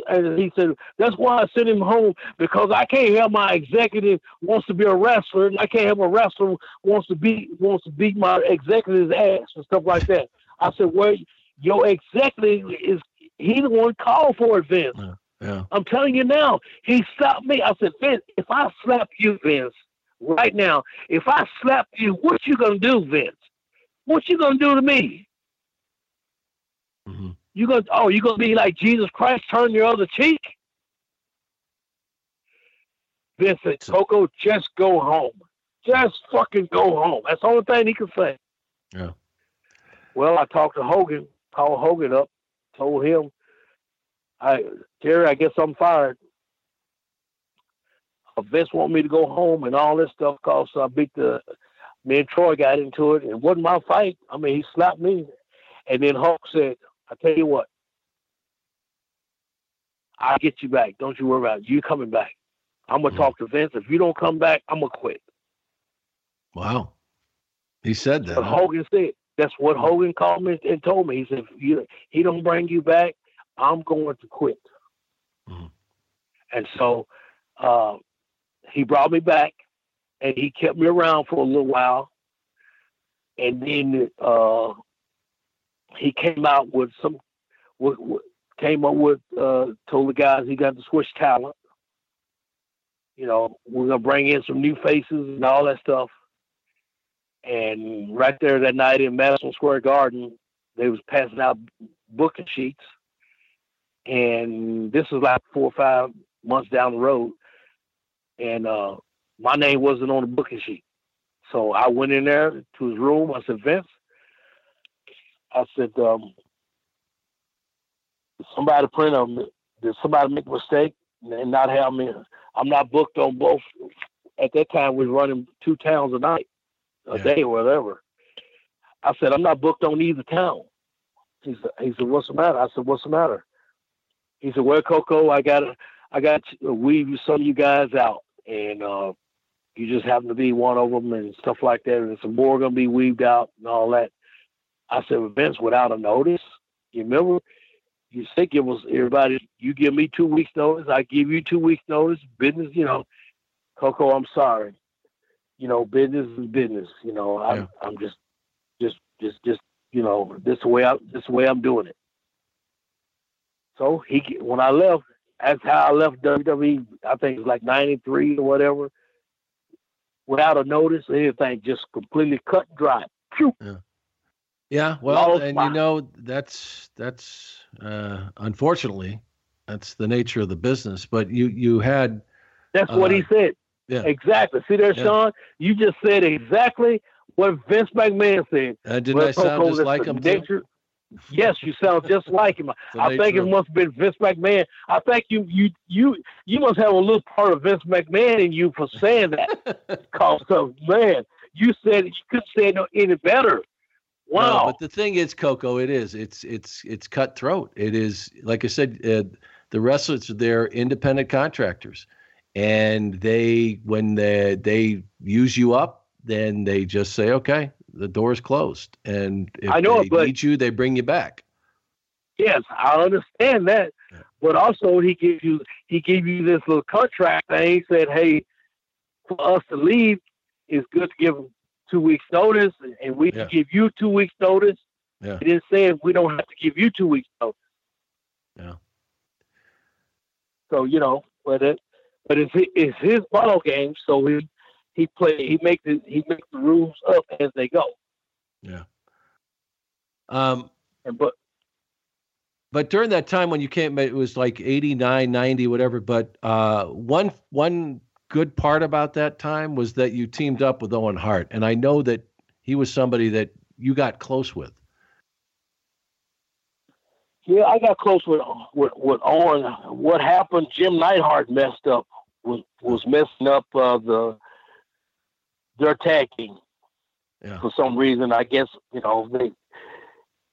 And he said, that's why I sent him home because I can't have my executive wants to be a wrestler. And I can't have a wrestler wants to beat wants to beat my executive's ass and stuff like that. I said, well, your executive is he the one called for it, Vince. Yeah. yeah. I'm telling you now, he stopped me. I said, Vince, if I slap you, Vince, right now, if I slap you, what you gonna do, Vince? What you gonna do to me? Mm-hmm. You gonna oh you gonna be like Jesus Christ, turn your other cheek? Vince Vincent, Koko, just go home. Just fucking go home. That's the only thing he can say. Yeah. Well, I talked to Hogan, called Hogan up, told him, I Terry, I guess I'm fired. Vince want me to go home and all this stuff cause I beat the me and Troy got into it. It wasn't my fight. I mean, he slapped me. And then Hulk said, I tell you what, I'll get you back. Don't you worry about it. You coming back. I'm gonna mm-hmm. talk to Vince. If you don't come back, I'm gonna quit. Wow. He said that. But huh? Hogan said that's what Hogan called me and told me. He said, if you, he don't bring you back, I'm going to quit. Mm-hmm. And so uh, he brought me back and he kept me around for a little while. And then uh, he came out with some, with, with, came up with, uh, told the guys he got the switch talent. You know, we're gonna bring in some new faces and all that stuff. and right there that night in Madison Square Garden, they was passing out booking sheets, and this was like four or five months down the road, and uh, my name wasn't on the booking sheet. So I went in there to his room. I said, Vince, I said, um, somebody print them. Did somebody make a mistake and not have me? I'm not booked on both. At that time, we was running two towns a night, a yeah. day, or whatever. I said, I'm not booked on either town. He said, he said, what's the matter? I said, what's the matter? He said, well, Koko, I got to, I got to weave some of you guys out, and uh, you just happen to be one of them, and stuff like that. And some more going to be weaved out and all that. I said, Vince, without a notice. You remember? You think it was everybody. You give me two weeks notice. I give you two weeks notice. Business, you know. Koko, I'm sorry. You know, business is business. You know, I'm, yeah. I'm just, just, just, just you know, this way I this way I'm doing it. So he when I left, that's how I left WWE. I think it was like '93 or whatever, without a notice, anything, just completely cut dry. Yeah. Yeah, well, and you know that's that's uh, unfortunately that's the nature of the business. But you you had that's uh, what he uh, said. Yeah, exactly. See there, yeah. Sean. You just said exactly what Vince McMahon said. Uh, didn't I sound just like him? Nature, yes, you sound just like him. I think it must have been Vince McMahon. I think you you you you must have a little part of Vince McMahon in you for saying that. *laughs* Cause so man, you said you couldn't say no any better. Wow. No, but the thing is, Koko, it is. It's it's it's cutthroat. It is like I said. Uh, the wrestlers they're independent contractors, and they when they they use you up, then they just say, okay, the door's closed. And if I know, they but, need you, they bring you back. Yes, I understand that. Yeah. But also he gives you he gave you this little contract thing. He said, Hey, for us to leave, it's good to give them two weeks notice and we yeah. can give you two weeks notice. Yeah. He didn't say we don't have to give you two weeks notice. Yeah. So, you know, but it but it's it's his ball game, so he he play he makes the he makes the rules up as they go. Yeah. Um and but but during that time when you came it was like 89 90 whatever but uh one one good part about that time was that you teamed up with Owen Hart and I know that he was somebody that you got close with. Yeah, I got close with with, with Owen. What happened? Jim Neidhart messed up. Was was messing up uh, the their tag team. Yeah. For some reason, I guess you know they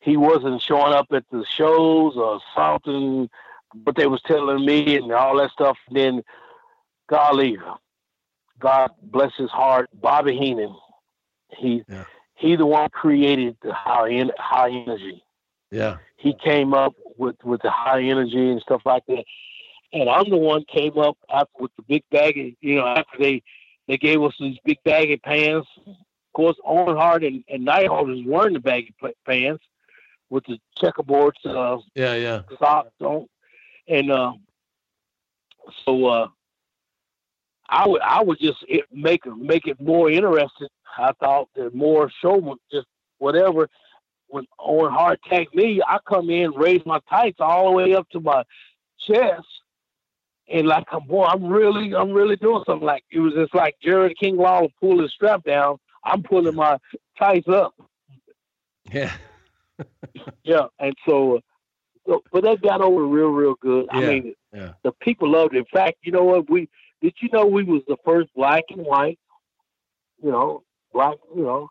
he wasn't showing up at the shows or something. But they was telling me and all that stuff. And then, golly, God bless his heart, Bobby Heenan. He yeah. he the one created the high high energy. Yeah. He came up with with the high energy and stuff like that. And I'm the one came up after with the big bag. You know, after they they gave us these big baggy pants. Of course, Owen Hart and, and Neidhart was wearing the baggy pants with the checkerboards. Uh, yeah, yeah. Socks on, and uh, so uh, I would I would just make make it more interesting. I thought that more show just whatever. When Owen Hart tagged me, I come in, raise my tights all the way up to my chest, and like I'm boy, I'm really I'm really doing something. Like it was just like Jerry King Lawler pull his strap down. I'm pulling my tights up. Yeah. *laughs* yeah, and so, uh, so, but that got over real, real good. Yeah. I mean, yeah. the people loved it. In fact, you know what? We did you know we was the first black and white, you know, black, you know,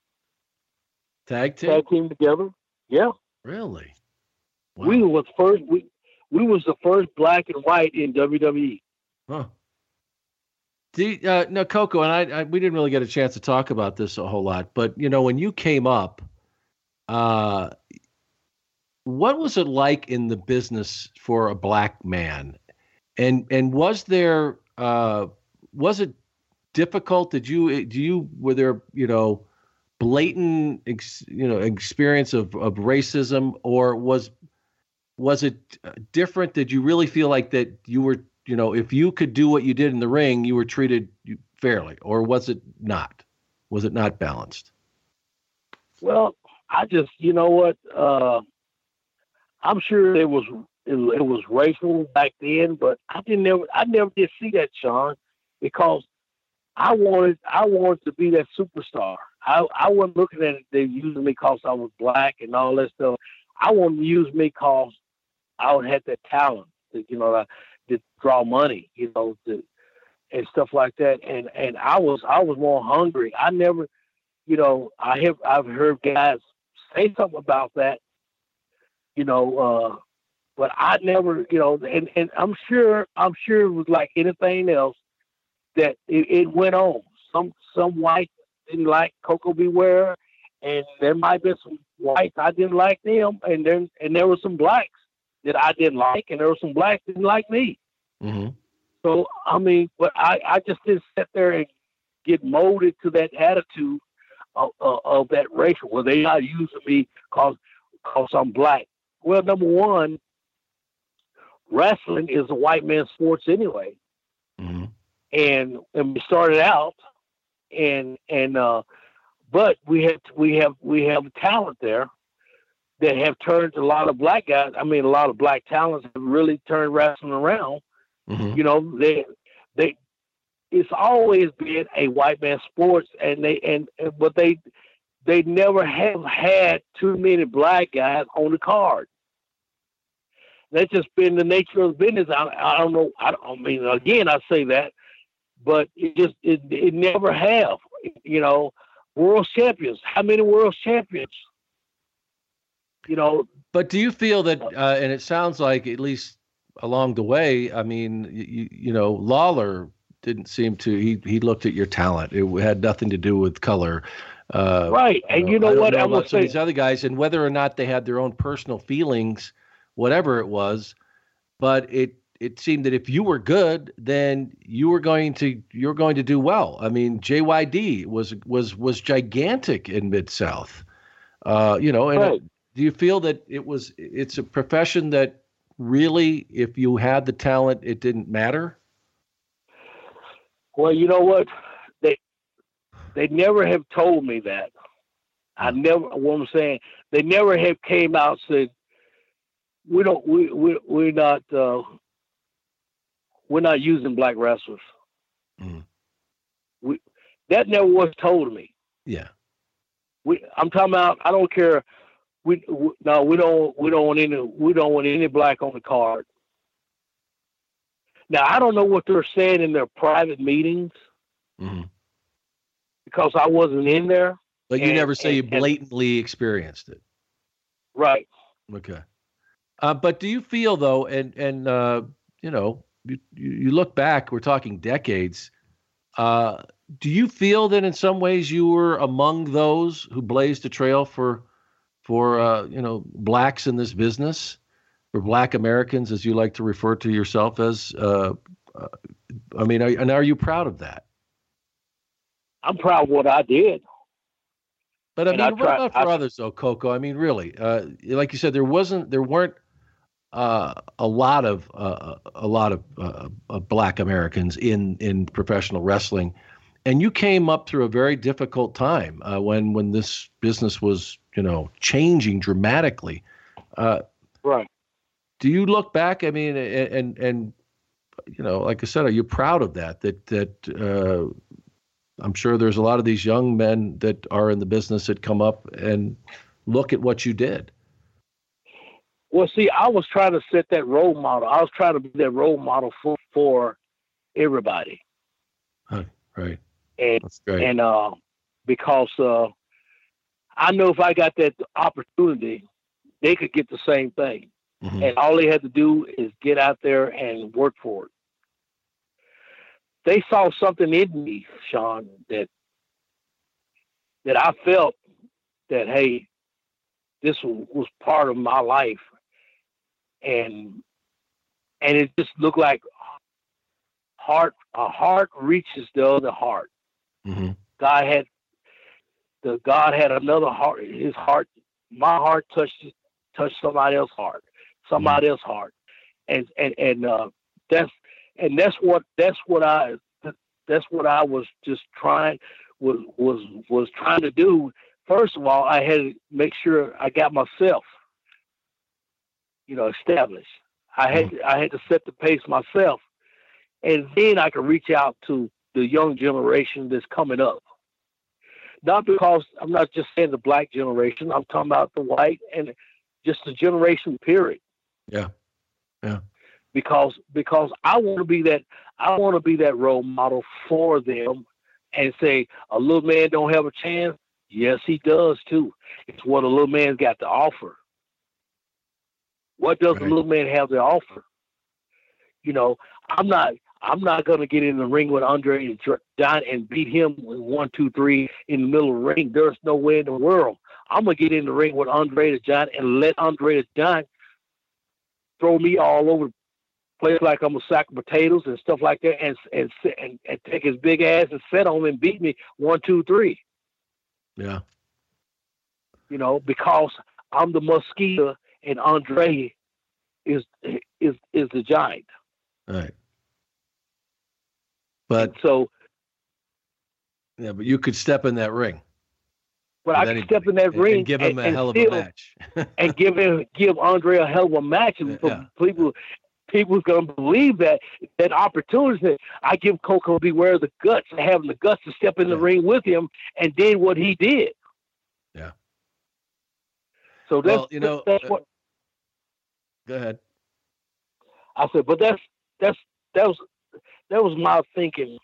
tag team, tag team together. Yeah. Really? Wow. We was first. We we was the first black and white in WWE. Huh. Do, uh, no, Koko, and I, I, we didn't really get a chance to talk about this a whole lot, but you know, when you came up, uh, what was it like in the business for a black man, and and was there uh, was it difficult? Did you do you were there you know blatant ex, you know experience of of racism, or was was it uh, different? Did you really feel like that you were, you know, if you could do what you did in the ring, you were treated fairly, or was it not? Was it not balanced? Well, I just, you know what? Uh, I'm sure it was it, it was racial back then, but I didn't never I never did see that, Sean, because I wanted I wanted to be that superstar. I I wasn't looking at it they using me because I was black and all that stuff. I wanted to use me because I would have that talent, to, you know, to draw money, you know, to, and stuff like that. And and I was I was more hungry. I never, you know, I have I've heard guys say something about that, you know, uh, but I never, you know, and and I'm sure I'm sure it was like anything else that it, it went on. Some some whites didn't like Koko B. Ware, and there might be some whites I didn't like them, and then and there were some blacks that I didn't like, and there were some blacks that didn't like me. Mm-hmm. So I mean, but I I just didn't sit there and get molded to that attitude of, of, of that racial. Well, they not using me cause cause I'm black. Well, number one, wrestling is a white man's sports anyway. Mm-hmm and and we started out and and uh but we have we have we have talent there that have turned a lot of black guys i mean a lot of black talents have really turned wrestling around mm-hmm. you know they they it's always been a white man sports and they and, and but they they never have had too many black guys on the card that's just been the nature of the business. I, I don't know. I, don't, I mean, again, I say that but it just it, it never have. You know, world champions. How many world champions? You know. But do you feel that? Uh, and it sounds like at least along the way. I mean, you, you know, Lawler didn't seem to. He he looked at your talent. It had nothing to do with color. Uh, right, and you know, what? Know I will say these other guys, and whether or not they had their own personal feelings, whatever it was, but it it seemed that if you were good, then you were going to you're going to do well. I mean, JYD was was was gigantic in Mid South. Uh, you know, and right. Do you feel that it was it's a profession that really, if you had the talent, it didn't matter? Well, you know what they they never have told me that. I hmm. never. What I'm saying, they never have came out said we don't we we we're not uh, we're not using black wrestlers. Mm. We that never was told to me. Yeah. We I'm talking about. I don't care. We, we no, we don't. We don't want any. We don't want any black on the card. Now I don't know what they're saying in their private meetings mm-hmm. because I wasn't in there. But you and, never say and, you blatantly and, experienced it. Right. Okay. Uh, but do you feel though, and and uh, you know, you, you look back, we're talking decades. Uh, do you feel that in some ways you were among those who blazed a trail for, for uh, you know, blacks in this business, for Black Americans, as you like to refer to yourself as? Uh, uh I mean, are, and are you proud of that? I'm proud of what I did. But I mean, I what about for I, others though, Koko? I mean, really, uh, like you said, there wasn't, there weren't uh, a lot of uh, a lot of uh, uh, Black Americans in in professional wrestling, and you came up through a very difficult time uh, when when this business was you know changing dramatically. Uh, right. Do you look back? I mean, and and you know, like I said, are you proud of that? That that uh, I'm sure there's a lot of these young men that are in the business that come up and look at what you did. Well, see, I was trying to set that role model. I was trying to be that role model for for everybody. Huh, right. And and uh, because uh, I know if I got that opportunity, they could get the same thing. Mm-hmm. And all they had to do is get out there and work for it. They saw something in me, Sean, that that I felt that hey, this was part of my life and and it just looked like heart a heart reaches the other heart. Mm-hmm. God had the God had another heart. His heart, my heart touched touched somebody else's heart, somebody mm-hmm. else's heart, and and and uh, that's and that's what that's what I that's what I was just trying was was was trying to do first of all, I had to make sure I got myself, you know, established. I had mm-hmm. I had to set the pace myself, and then I could reach out to the young generation that's coming up. Not because I'm not just saying the black generation. I'm talking about the white and just the generation period. Yeah, yeah. Because because I want to be that I want to be that role model for them, and say a little man don't have a chance. Yes, he does too. It's what a little man's got to offer. What does right. a little man have to offer? You know, I'm not I'm not going to get in the ring with Andre and John and beat him with one, two, three in the middle of the ring. There's no way in the world. I'm gonna get in the ring with Andre the Giant and let Andre the Giant throw me all over the place like I'm a sack of potatoes and stuff like that, and and and, and take his big ass and set on him and beat me one, two, three. Yeah. You know, because I'm the mosquito and Andre is is is the giant. Right. But and so yeah, but you could step in that ring. But I could step in that ring and give him and, a hell of a match. *laughs* and give him give Andre a hell of a match. And yeah. people people's gonna believe that that opportunity. I give Koko B. Ware the guts, having the guts to step in the ring with him and did what he did. Yeah. So that's well, you know that's uh, what. Go ahead. I said, but that's that's that was that was my thinking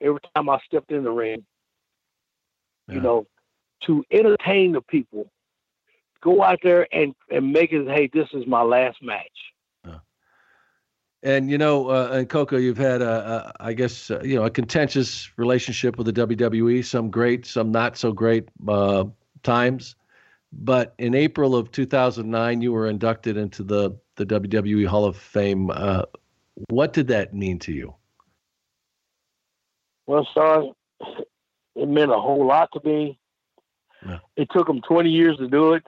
every time I stepped in the ring. Yeah. You know, to entertain the people, go out there and and make it. Hey, this is my last match. And you know, uh, and Koko, you've had a, a I guess uh, you know a contentious relationship with the WWE. Some great, some not so great uh, times. But in April of 2009, you were inducted into the the WWE Hall of Fame. Uh, what did that mean to you? Well, son, it meant a whole lot to me. Yeah. It took them 20 years to do it.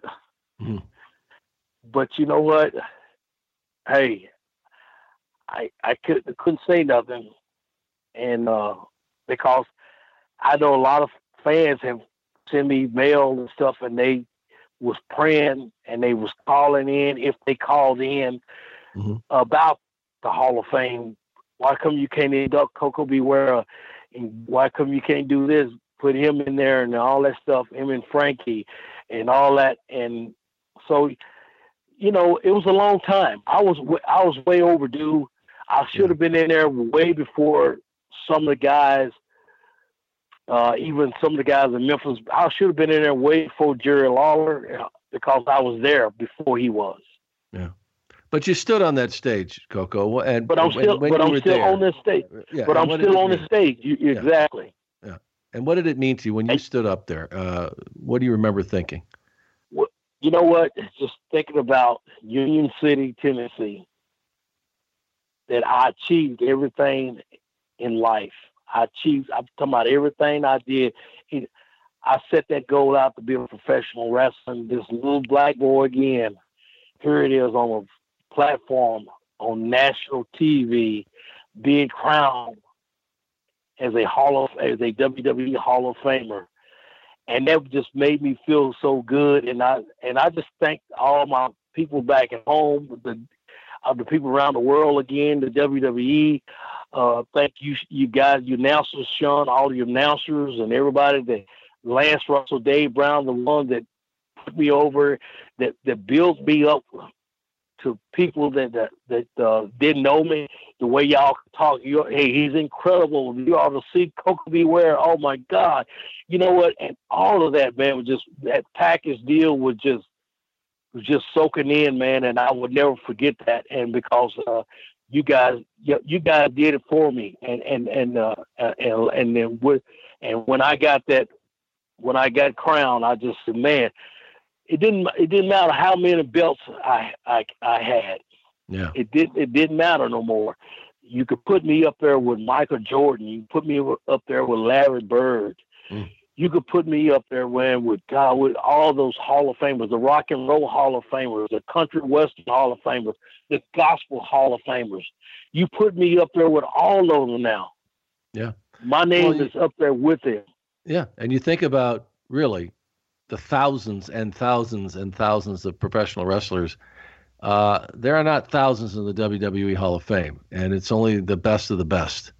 Mm-hmm. But you know what? Hey, I I could, couldn't say nothing, and uh, because I know a lot of fans have sent me mail and stuff, and they was praying and they was calling in if they called in mm-hmm. about the Hall of Fame. Why come you can't induct Koko B. Why come you can't do this? Put him in there and all that stuff. Him and Frankie and all that. And so, you know, it was a long time. I was I was way overdue. I should have been in there way before some of the guys uh, even some of the guys in Memphis, I should have been in there way before Jerry Lawler uh, because I was there before he was. Yeah. But you stood on that stage, Koko. and but I'm still, but I'm still there, on this stage. Yeah, but I'm still on the stage. You, yeah. Exactly. Yeah. And what did it mean to you when you stood up there? Uh, what do you remember thinking? Well, you know what? Just thinking about Union City, Tennessee, that I achieved everything in life I achieved. I'm talking about everything I did. I set that goal out to be a professional wrestler. This little black boy again. Here it is on a platform on national TV, being crowned as a Hall of as a WWE Hall of Famer, and that just made me feel so good. And I and I just thank all my people back at home, the of the people around the world again, the WWE. Uh, thank you, you guys, you announcers, Sean, all your announcers, and everybody that Lance Russell, Dave Brown, the one that put me over, that that built me up to people that that, that uh, didn't know me. The way y'all talk, you hey, he's incredible. You ought to see Koko B. Ware. Oh my God, you know what? And all of that, man, was just that package deal was just was just soaking in, man, and I would never forget that. And because uh, you guys, you, you guys did it for me, and and and uh, and and then with, and when I got that, when I got crowned, I just said, man, it didn't it didn't matter how many belts I I, I had. Yeah. It didn't it didn't matter no more. You could put me up there with Michael Jordan. You put me up there with Larry Bird. Mm you could put me up there when with God with all those Hall of Famers, the Rock and Roll Hall of Famers, the Country Western Hall of Famers, the Gospel Hall of Famers. You put me up there with all of them now. Yeah, my name well, is up there with them. Yeah, and you think about really the thousands and thousands and thousands of professional wrestlers, uh, there are not thousands in the WWE Hall of Fame, and it's only the best of the best.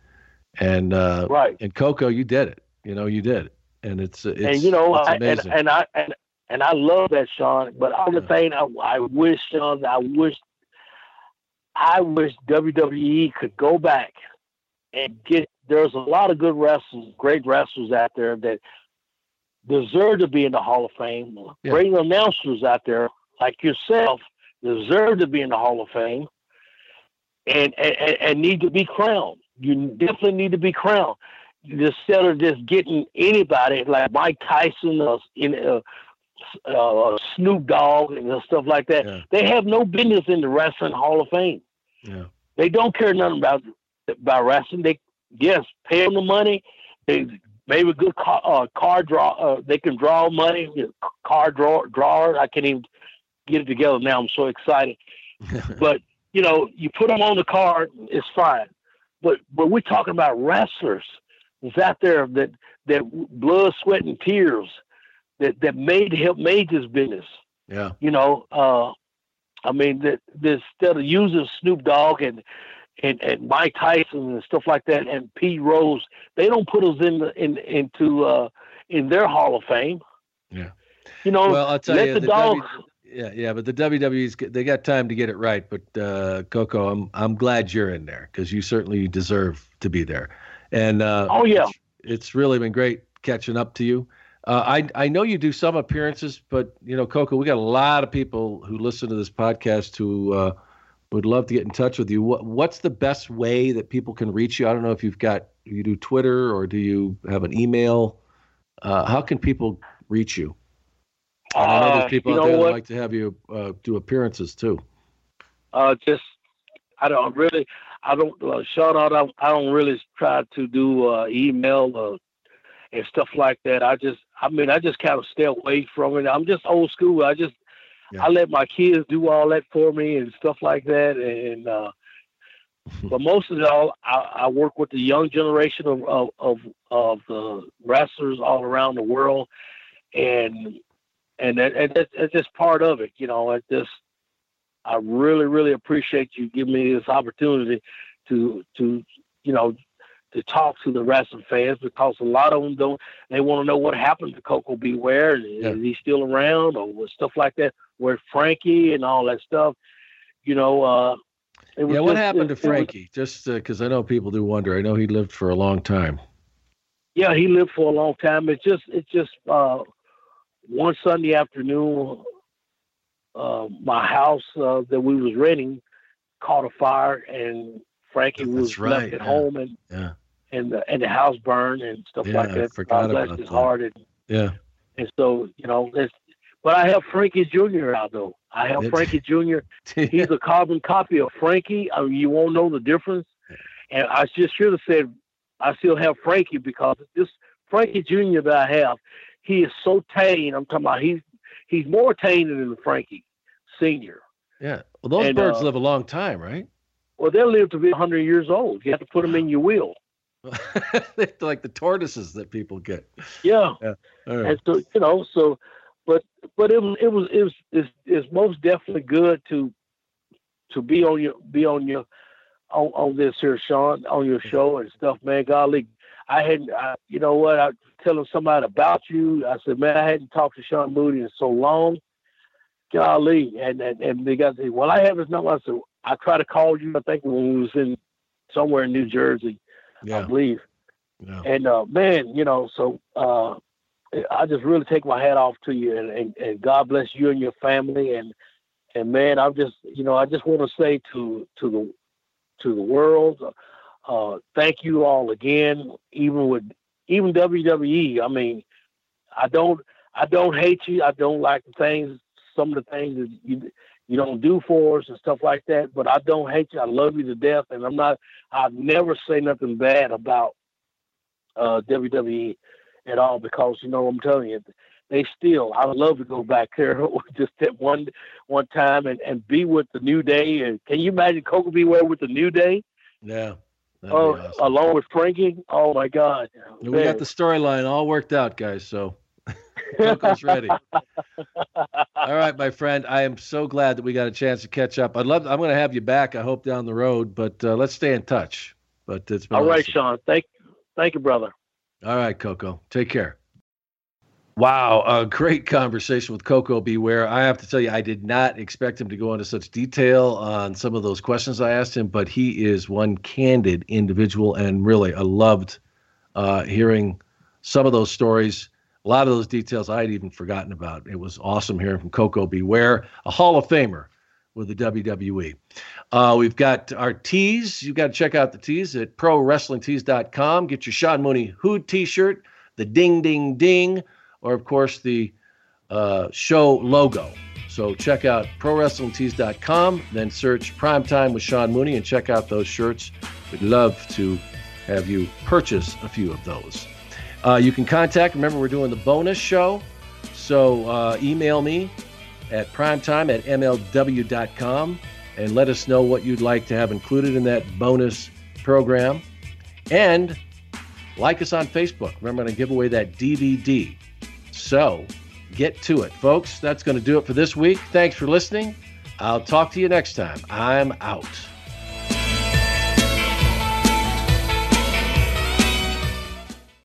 And uh, right. And Koko, you did it. You know, you did it, and it's, it's and you know, it's I, and, and I and and I love that, Sean. But all the thing I, I wish, Sean, I wish, I wish WWE could go back and get. There's a lot of good wrestlers, great wrestlers out there that deserve to be in the Hall of Fame. Yeah. Great announcers out there like yourself deserve to be in the Hall of Fame, and and, and need to be crowned. You definitely need to be crowned instead of just getting anybody like Mike Tyson or in uh, uh, Snoop Dogg and stuff like that. Yeah. They have no business in the wrestling Hall of Fame. Yeah. They don't care nothing about about wrestling. They yes, pay them the money. They maybe a good car, uh, car draw. Uh, they can draw money. Car draw drawer. I can't even get it together now. I'm so excited. *laughs* but you know, you put them on the card, it's fine. But but we're talking about wrestlers. It's out there that that blood, sweat, and tears that that made help made this business. Yeah. You know, uh, I mean that instead of using Snoop Dogg and and, and Mike Tyson and stuff like that and Pete Rose, they don't put us in the, in into uh, in their Hall of Fame. Yeah. You know, well, I'll tell let you, the, the dogs. W- yeah, yeah, but the WWE's they got time to get it right. But uh, Koko, I'm I'm glad you're in there because you certainly deserve to be there. And uh, oh yeah, it's, it's really been great catching up to you. Uh, I I know you do some appearances, but you know, Koko, we got a lot of people who listen to this podcast who uh, would love to get in touch with you. What what's the best way that people can reach you? I don't know if you've got you do Twitter or do you have an email. Uh, how can people reach you? I know there's Uh, people you out there that like to have you uh, do appearances too. uh, just I don't really I don't uh, shout out I, I don't really try to do uh, email uh, and stuff like that. I just I mean I just kind of stay away from it. I'm just old school. I just Yeah. I let my kids do all that for me and stuff like that. And uh, *laughs* but most of all I, I work with the young generation of of of, of the wrestlers all around the world, and and that, and that's, that's just part of it. You know, it just I really, really appreciate you giving me this opportunity to to you know to talk to the wrestling fans because a lot of them don't they want to know what happened to Koko B. Ware is Yeah. he still around or stuff like that where's Frankie and all that stuff you know uh it was Yeah, what just- happened it- to it was- Frankie? Just because I know people do wonder. I know he lived for a long time. yeah he lived for a long time it's just it's just uh one Sunday afternoon uh my house uh, that we was renting caught a fire and Frankie That's was right, left at yeah. home and Yeah, and the and the house burned and stuff Yeah, like I that. forgot God bless his that. heart and, yeah. and so you know it's but I have Frankie Jr. out though. I have Frankie Jr. *laughs* He's a carbon copy of Frankie. I mean, you won't know the difference. And I just should have said I still have Frankie because this Frankie Jr. that I have, he is so tame. I'm talking about he's he's more tame than Frankie Senior. yeah. Well, those And, birds uh, live a long time, right? Well, they'll live to be 100 years old. You have to put them in your will. *laughs* They're like the tortoises that people get. Yeah. All right. and so you know so but but it was it was it was it's, it's most definitely good to to be on your be on your on, on this here Sean on your show and stuff man. Golly I hadn't I, you know what? I telling somebody about you. I said man I hadn't talked to Sean Mooney in so long. Golly and and, and they got well I have his number. I said I tried to call you I think when we was in somewhere in New Jersey I believe. Yeah. and uh, man, you know, so uh, I just really take my hat off to you, and, and, and God bless you and your family, and and man, I'm just, you know, I just want to say to to the to the world, uh, thank you all again. Even with even WWE, I mean, I don't I don't hate you. I don't like the things, some of the things that you you don't do for us and stuff like that. But I don't hate you. I love you to death, and I'm not. I never say nothing bad about uh, WWE at all because you know I'm telling you, they still. I would love to go back there *laughs* just that one one time and, and be with the New Day. And can you imagine Koko B. Ware with the New Day? Yeah. Oh, awesome. along with Frankie. Oh my God! We got the storyline all worked out, guys. So *laughs* Koko's ready. *laughs* All right, my friend. I am so glad that we got a chance to catch up. I'd love. I'm going to have you back. I hope down the road, but uh, let's stay in touch. But it's been all awesome. right, Sean. Thank, thank you, brother. All right, Koko. Take care. Wow, a great conversation with Koko B. Ware. I have to tell you, I did not expect him to go into such detail on some of those questions I asked him, but he is one candid individual, and really, I loved uh, hearing some of those stories. A lot of those details I had even forgotten about. It was awesome hearing from Koko B. Ware, a Hall of Famer with the WWE. Uh, we've got our tees. You've got to check out the tees at prowrestlingtees.com. Get your Sean Mooney Hood t shirt, the ding, ding, ding, or of course the uh, show logo. So check out prowrestlingtees.com, then search Primetime with Sean Mooney and check out those shirts. We'd love to have you purchase a few of those. Uh, you can contact, remember, we're doing the bonus show. So uh, email me at primetime at mlw.com and let us know what you'd like to have included in that bonus program. And like us on Facebook. Remember, I'm going to give away that DVD. So get to it, folks. That's going to do it for this week. Thanks for listening. I'll talk to you next time. I'm out.